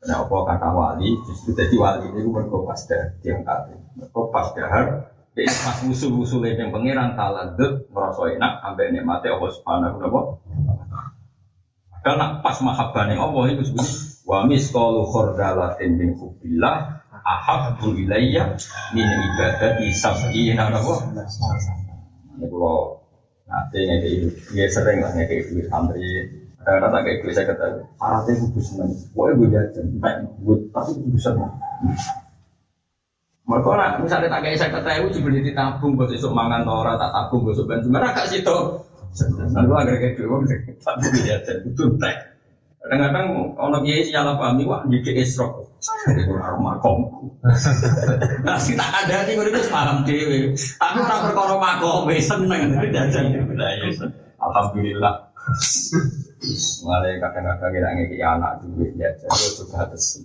kenapa kata wali, justru jadi wali ini mereka pas dah diangkat, mereka pas dahar, jadi pas musuh-musuh yang pangeran taladut merasa enak, sampai nikmatnya Allah Subhanahu wa Taala. Karena pas mahabbah Allah itu sebenarnya Wa misqalu khordalatin min hubbillah ahabbu ilayya min ibadati sab'ina napa? Ini kalau nanti ngeke itu, dia sering lah ngeke itu santri. Kadang-kadang tak kayak gue saya kata, syaratnya kudu seneng. Pokoknya gue jajan, gue tapi kudu seneng. Mereka nak misalnya tak kayak saya kata, gue juga ditabung, gue besok mangan tora, tak tabung, besok ben cuma agak situ. Agar kayak gue, tak gue jajan, itu teh. Kadang-kadang ono kiai pahami wah di esrok. Itu sih tak ada di itu malam dewi. Tapi orang perkara makom, seneng jajan. Alhamdulillah. Mulai kadang-kadang kita ngeki anak duit jajan itu juga atas.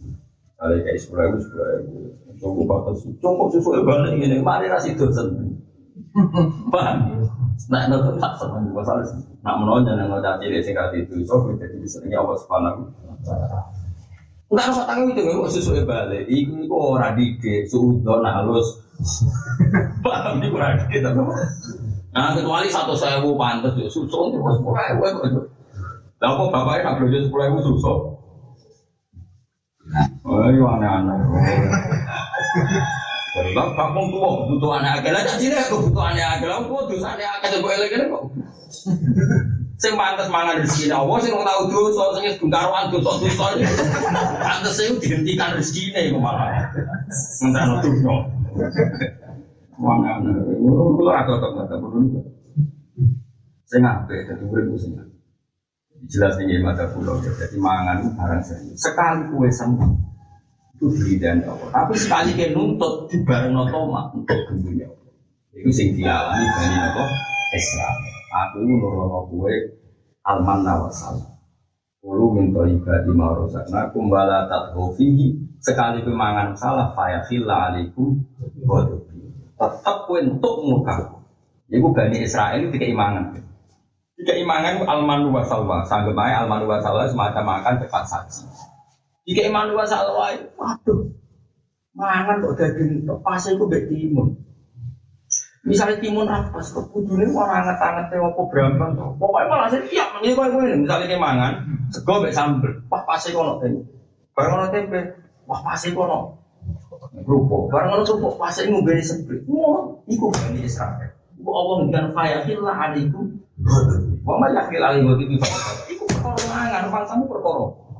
Kalau kayak sepuluh ribu, sepuluh ribu. Sesuai balik ini. Mari dosen. Paham? Nah, nonton tak seneng masalah sih. Nak yang ngocah cilik sing itu, so jadi disenengi Allah Subhanahu Enggak usah tanggung itu nggak susu balik. Iku iku ora dike, suudon. (laughs) Paham di kurang dike. Nah kecuali satu sewu pantas susu itu sepuluh ribu. Lah kok bapaknya nak belanja sepuluh ribu susu? Oh, iya aneh-aneh. Lah kamu tuh kebutuhan akeh lah jadi aku kebutuhan akeh lah aku dosane akeh coba elek kok. Sing pantes mangan rezeki Allah sing ora tau dosa sing wis bungkaruan dosa-dosa. Pantes sing dihentikan rezekine kok malah. Dosa. Mangan. Kulo ora cocok kata perlu. Sing apik dadi urip sing jelas ini mata pulau jadi mangan barang serius sekali kue sembuh itu dan. Tapi sekali ke nuntut di bareng notoma untuk dunia. Itu sing dialami bani apa? Islam. Aku nurono kue alman nawasal. Ulu minta ibadi maurosakna kumbala tathofihi sekali kemangan salah fayahilla alaikum wadubi. Tetap kue untuk muka. Ibu bani Israel itu tiga imangan. Tiga imangan alman wasalwa. Sanggup aja alman wasalwa semacam makan cepat saji. Jika iman dua salawai, waduh, mangan kok daging tok pas iku mbek timun. Misalnya timun apa, kok kudune orang anget-anget tewa apa brambang to. Pokoke malah sing iya mengi koyo ngene, misale ki mangan sego mbek sambel. Wah pas iku ono tempe. Bareng ono tempe, wah pas iku ono kerupuk. Bareng ono kerupuk pas iku ngene seprit. Ngono iku bani Israel. Iku Allah ngendikan fayahillah alaikum. Wa ma yakhil alaikum Iku perkara mangan, pangsamu perkara.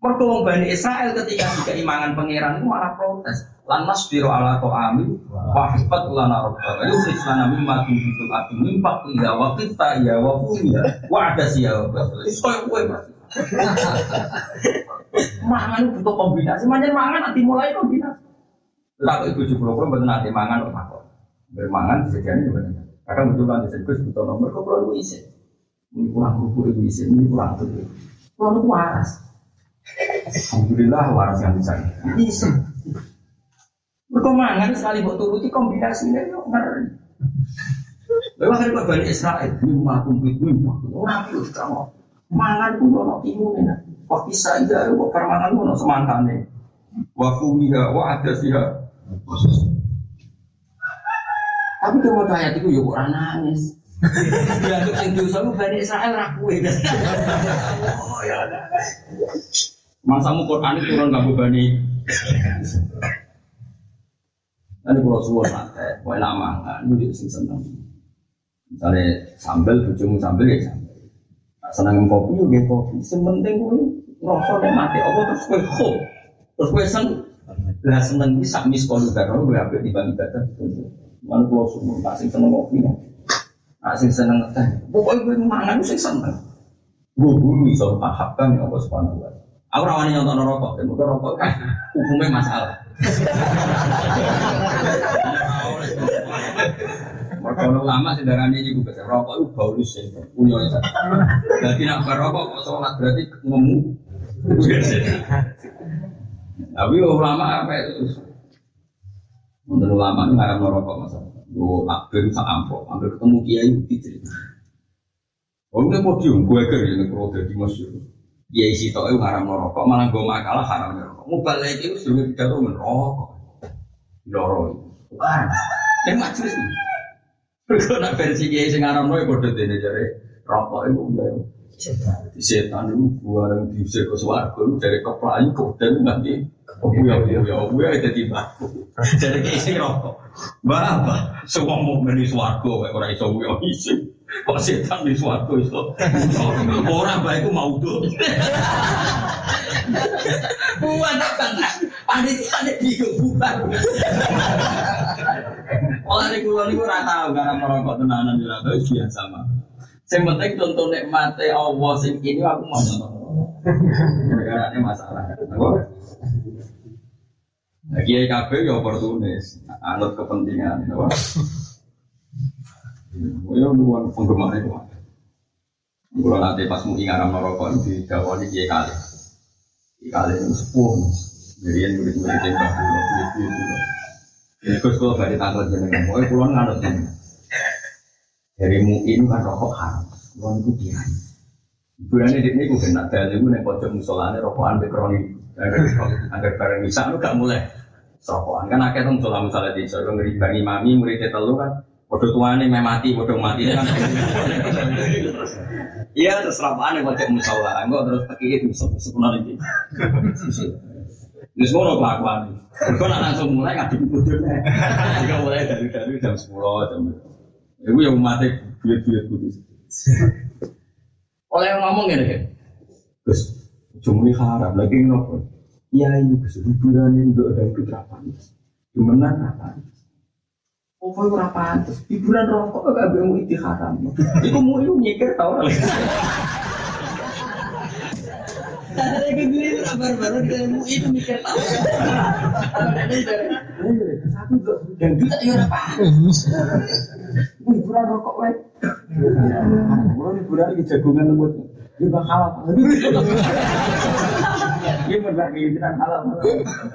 Wong Bani Israel ketika juga imangan pangeran itu malah protes. Lan biro ala amin wa hifat lana rabbaka yukhrij lana mimma tunbitul ardu min faqliha wa qitta ya wa fumiya wa adasiya wa basal. Itu koyo Mangan butuh kombinasi, manjan mangan nanti mulai kombinasi. Tak ibu cukup kalau betul nanti mangan kok. Bermangan disediakan juga benar. Kadang betul kan disebut butuh nomor kok perlu isi. Ini kurang buku ibu isi, ini kurang tuh. Itu waras. Alhamdulillah waras yang bisa. Bisa. Berkemangan sekali buat turuti kombinasinya yuk ngeri. Lalu hari kau balik Israel, lima kumpit lima, orang itu kamu mangan pun ono timun ini. Kok bisa aja, kok permangan pun semangkane. Wa ada sih Tapi dia mau tanya itu ya kok nangis. Dia tuh yang dosa lu bani Israel rakuwe. (laughs) Oh ya. Masamu Quran itu turun kamu bani. Nanti kalau suwon nanti, mau lama kan, itu sing seneng. Misalnya sambel, bujumu sambel ya sambel. Seneng kopi, ya kopi. Sementing gue ngerasa dan mati, apa terus gue kho, terus gue sen. Lah seneng bisa juga, kalau gue ambil di bang ibadah. Mana kalau suwon, tak sing seneng kopi ya. Nah, sing seneng teh, pokoknya gue mangan sing seneng. Gue buru bisa pahamkan ya Allah subhanahu wa. Aku rawani nyontok rokok, dan bukan rokok kan hukumnya masalah. Mereka lama sedarane ini gue bisa rokok itu bau sih, punya itu. Jadi nak berokok kok sholat berarti ngemu. Tapi ulama apa itu? Menurut ulama itu ngarang rokok masalah. Gue akhir sak ampok, hampir ketemu kiai itu Oh ini podium, gue kerja ini kalau jadi masyur. Ya isi itu haram merokok, malah gue makalah haram merokok. Mubal lagi itu sudah tidak tahu merokok. Loro itu. Wah, ini. Berkena versi kiai sing haram merokok, bodoh dene jare rokok itu enggak. Setan itu yang diusir ke suarga itu dari kepelayu ke dan nanti Oh ya ya ya itu. Jadi kiai sing rokok. Mbak, semua mau beli suarga, orang iso ya isi. Kok setan di suatu itu orang baik mau tuh. Buat apa? Panitia ada bingung bukan. Olah di kulon itu rata karena merokok tenanan rata biasa mah. Yang penting contoh nikmati Allah sing ini aku mau nonton. Karena ini masalah. Nah, kiai KB ya oportunis, anut kepentingan, Ya nuan penggemar itu. Kalau nanti pas mau ngaram merokok di Jawa ini dia kali, di kali itu sepuh. Jadi yang murid-murid yang bahu, murid itu. Jadi terus kalau dari tanggal jenengan, mau pulau ngadot ini. Dari muin kan rokok haram, pulau itu dia. Bulan ini ini gue kena dalil gue nih pojok musolane rokokan bekroni. Agar bareng bisa lu gak mulai rokokan kan akhirnya musola misalnya di sana ngeri bagi mami muridnya telu kan Bodoh tuane meh mati, bodoh mati kan. Iya terus rapane wajib musola, engko terus kaki itu sekolah iki. Wis ngono kelakuan. Kok nak langsung mulai ngadep bojone. Jika mulai dari dari jam 10 jam. Iku yang mati biar-biar kudu. Oleh yang ngomong ngene kan. Gus, cuma ini haram lagi ngopo. Iya ini Gus, hiburan ini untuk ada ikut rapan. Gimana rapan? Oh, kau rapan. Hiburan rokok gak mau itu haram. Iku mau itu mikir tau lah. (laughs) Ada yang gue itu kabar baru dia mau itu mikir tahu. Aku dan juga ya apa? Hiburan rokok wae. Hiburan lagi jagungan lembut. Dia bakal apa? Dia berbagi hiburan halal.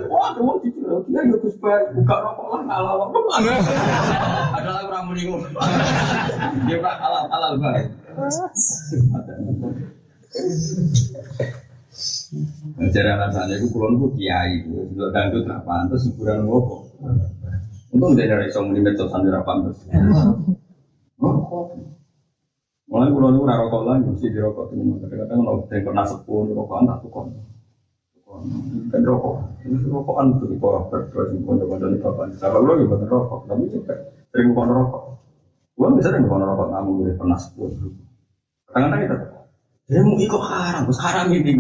Wah, kamu ya Gus buka rokok lah halal. Ada lagi orang mending. Dia pak halal halal baik. Jadi alasannya itu kulon itu kiai, itu dangdut nggak pantas, hiburan ngopo. Untung dia dari song limit medsos sambil pantas. Mulai kulon itu rokok lagi, mesti dirokok tuh. Kadang-kadang kalau saya pernah sepuluh rokokan tak tuh Kan rokok, ini rokokan tuh di porok terus di pondok-pondok di papan. Kalau lo juga rokok, tapi juga sering rokok. Gua bisa sering bukan rokok, namun pernah sepuluh. Kadang-kadang kita mau ikut haram, terus haram ini.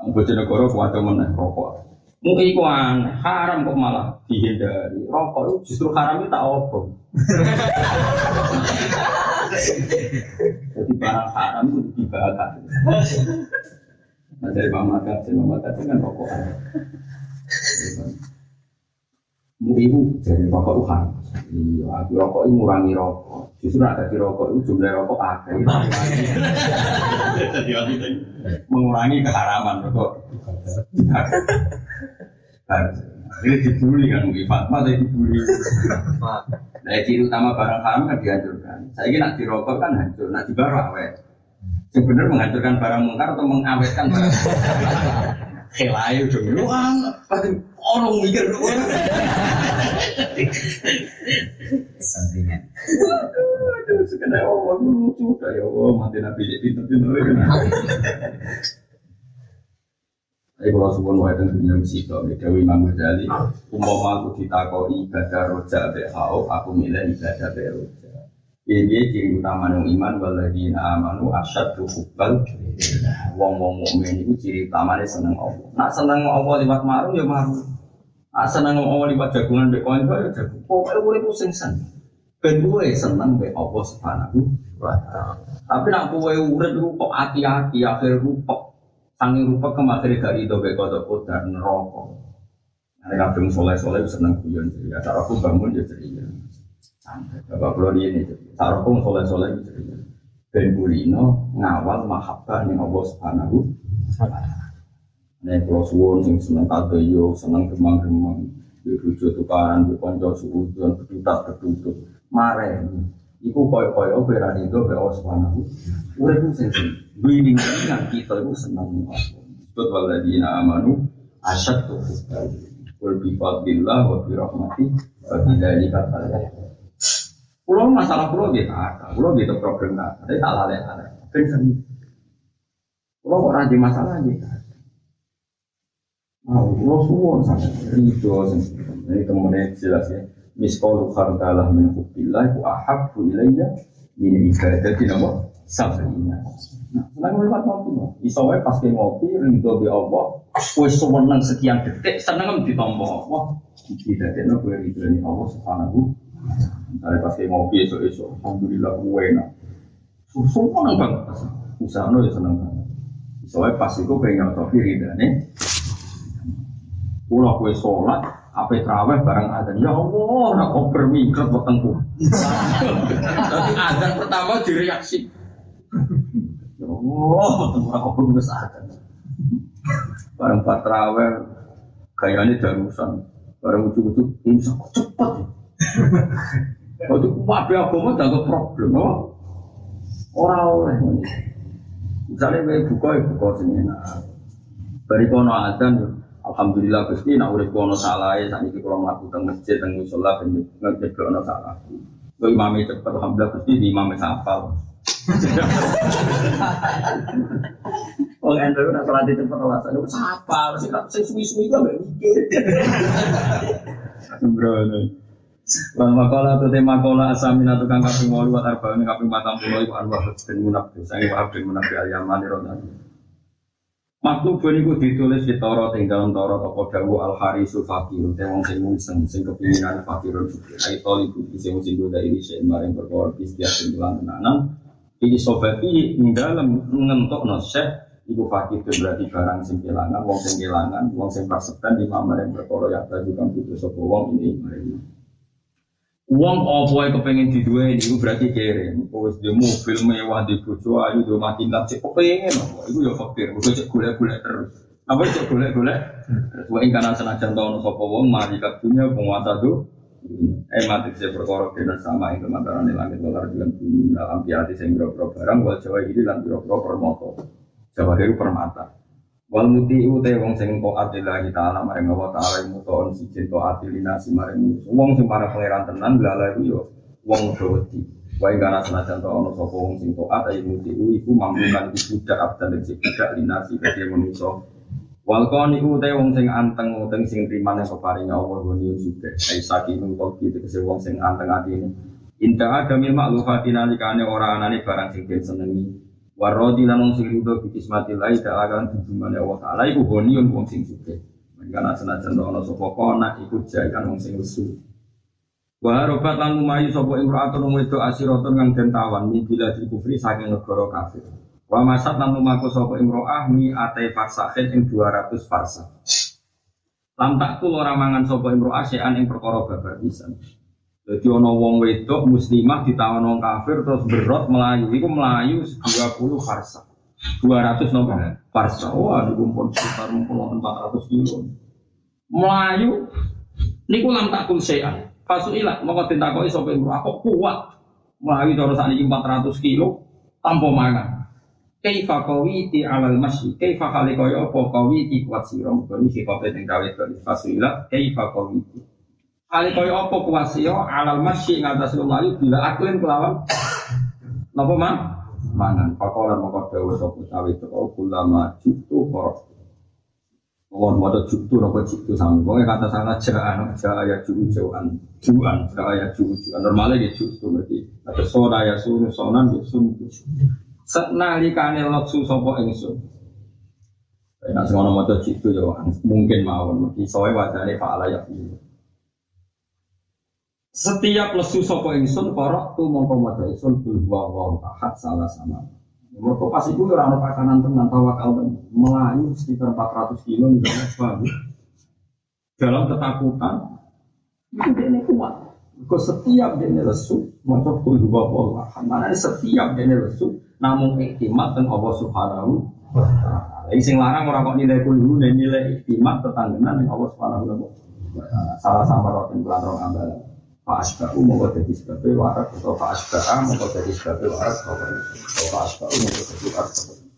Bocah negara kuat mana rokok. Mau ikut aneh, haram kok malah dihindari. Rokok itu justru haram itu tak opong. Jadi barang haram itu dibakar. Nah dari mama kasih, mama kasih kan rokok. Mu ibu jadi rokok itu haram. Iya, aku rokok itu ngurangi rokok. Justru ada di rokok itu jumlah rokok ada. mengurangi keharaman rokok. Ini dibully kan mungkin Fatma tadi dibully. Nah, ciri utama barang haram kan dihancurkan. Saya kira di rokok kan hancur, nah di barang awet. Sebenarnya menghancurkan barang mungkar atau mengawetkan barang Kelayu dong, lu orang mikir Sampingan. Aduh, sekedar Allah lucu kayak Allah mati nabi jadi pinter-pinter Tapi kalau sebuah wae itu dunia musibah, Dewi Imam Ghazali, umpama aku ditakoi ibadah roja behau, aku milih ibadah beroja. Ini ciri utama yang iman waladina amanu asyad hubbal Wong wong mukmin itu ciri utamanya seneng Allah. Nak seneng Allah lewat maru ya maru. Nak seneng Allah lewat jagungan bekoin ya jagung. Pokoknya boleh pusing sen. Ben gue seneng be Allah subhanahu. Tapi nak gue urut lu kok hati-hati akhir rupok. Sangi rupok kemarin gak itu be kodok kodar neraka. Nah, kadang soleh-soleh seneng guyon ceria. Cara aku bangun ya ceria. Santai. Bapak dia ini. Cara aku soleh-soleh ceria. Ben kulino ngawal mahabbah ning Allah Subhanahu wa taala. Nek kula suwun sing seneng kadoyo, seneng gemang-gemang, yo rujuk tukaran, yo kanca suudon, kedutak kedutut. Mare iku koyo-koyo kowe ra nido be Subhanahu. Urip sing winning nang kita iku seneng Allah. Sebut waladina amanu asyaddu hubban. Qul bi fadlillah wa bi rahmati wa bi dzalika falyafrahu. Pulau masalah pulau gitu ada, pulau gitu problem ada, tapi tak lalai lalai. Ben seni. Pulau kok rajin masalah gitu. Nah, pulau suwon sampai itu, ini kemudian jelas ya. Miskolu khardalah min hubbillah ku ahabbu ilayya min ibadati nama sabrina. Nah, senang melihat ngopi no. Iso wae pas ngopi ridho bi Allah, kowe seneng sekian detik seneng ditompo. Wah, tidak ada kowe ridho ni Allah subhanahu Misalnya pas kayak ngopi esok-esok, Alhamdulillah gue enak. Susu seneng banget. Usaha no ya seneng banget. Soalnya pas itu pengen nyocoki ridane. Pulau kue sholat, apa terawih barang azan. Ya Allah, nak kau bermingkret wetengku. Tapi azan pertama direaksi. Ya Allah, wetengku aku bermingkret azan. Barang pas terawih, gayanya darusan. Barang ujuk-ujuk, ini kok cepet ya. Waktu kuwabe agama tak problem, oh. Orang oleh Misalnya kayak buka ya buka sini. Dari kono adzan Alhamdulillah Gusti nak urip ono salah ya sakniki kula mlaku teng masjid teng musala ben ngecek ono salah. Kok imame cepet alhamdulillah Gusti di imame hafal. (laughs) Oh, ente nak salat cepet ora sadar hafal sing sing suwi-suwi kok mbek mikir. (laughs) Sembrono. Wal makola tu tema kola asamina tukang kaping walu wa arba'in kaping matang pulau iku arwah bin munafik sange wa bin munafik al yamani rodani. Maktub niku ditulis di Toro ing dalam Toro apa dawu al harisu fakir te wong sing mungseng sing kepinginan fakirun sugih ai toli kudu sing sing goda ini sing maring perkara istiak sing lan tenanan. Iki sobati ing dalem ngentokno syekh iku fakir berarti barang sing kelangan wong sing kelangan wong sing prasekan di maring perkara tadi kan putus sapa wong ini maring Uang yang kepengen diduwe ini berarti kere. Wis di mobil mewah di bojo ayu di mati cek kepengen apa? Iku ya fakir. Gue cek golek-golek terus. Apa cek golek-golek? Terus wae kana senajan tahun sapa wong mari kadunya penguasa tuh. Eh mati saya perkara dengan sama itu antara langit dolar dengan bumi dalam hati sing boro barang wal jawa ini lan boro permoto. Jawa itu permata. Wal muti te wong sing taat lillahi ta'ala maring Allah ta'ala mutoon siji taat linasi maring wong sing para pangeran tenan lala iku yo wong wedi. Wae kana senajan to ana sapa wong sing taat ayo muti iku mampukan budak abdan sing budak linasi kaya manusa. Wal qani te wong sing anteng uteng sing trimane peparinge Allah goni juga. Ai saking kok gitu kese wong sing anteng atine. Inta ada mil maklufatina likane ora anane barang sing den senengi. Warodi lan wong sing rido bi kismati lahi ta'ala kan tunjumane Allah taala iku honiun wong sing sugih. Mangkana senajan ana sapa kona iku jayan wong sing lesu. Wa robat lan lumayu sapa imra'atun wedo asiratun kang den tawan mi bila kufri saking negara kafir. Wa masat lan lumaku sapa imra'ah mi ate farsahin ing 200 farsa. Lam tak ora mangan sapa imra'ah sean ing perkara babar pisan. Jadi ono wong wedok muslimah ditawan wong kafir terus berot melayu. Iku melayu 20 farsa. 200 nopo farsa. Wah, niku pun sekitar 400 kilo. Melayu niku lam takul sean. Pasu ilat mongko ditakoki sapa aku kuat. Melayu cara sakniki 400 kilo tanpa mangan. Kaifa qawiti alal masyi Kaifa kali kaya apa qawiti kuat iki kope ning gawe Fasu ilat kaifa qawiti Ali kaya apa kuwasio alal masyi ing atas lumayu bila aklin kelawan napa man mangan. Pakola moko dawa sapa cawe to kulama jutu kor Mohon mau jutu nopo jutu sama, pokoknya kata salah jangan jangan ya jutu jauhan, juan jangan ya jutu juan. Normalnya gitu jutu berarti ada soda ya sunu sonan ya sun. Senalikane loksu sopo ingsun. Nah, semua mau jutu jauhan mungkin mau, mungkin soalnya wajahnya faala ya setiap lesu sopo ingsun korok tu mongko maca ingsun bil wa wa ahad salah sama. Mereka pas itu ora ono pakanan tenan tawakal melayu sekitar 400 kilo misalnya bagus. Dalam ketakutan itu dia kuat. Kau setiap dia lesu maca bil wa wa ahad. Mana setiap dia lesu namun iktimat dan Allah Subhanahu wa taala. Sing larang ora kok nilai kulhu nilai iktimat tetanggenan dengan Allah Subhanahu wa taala. Salah sama rotin bulan rong ambalan. Pak Asba'u mau jadi sebabnya warak atau Pak Asba'a mau jadi sebabnya warak atau Pak Asba'u mau jadi warak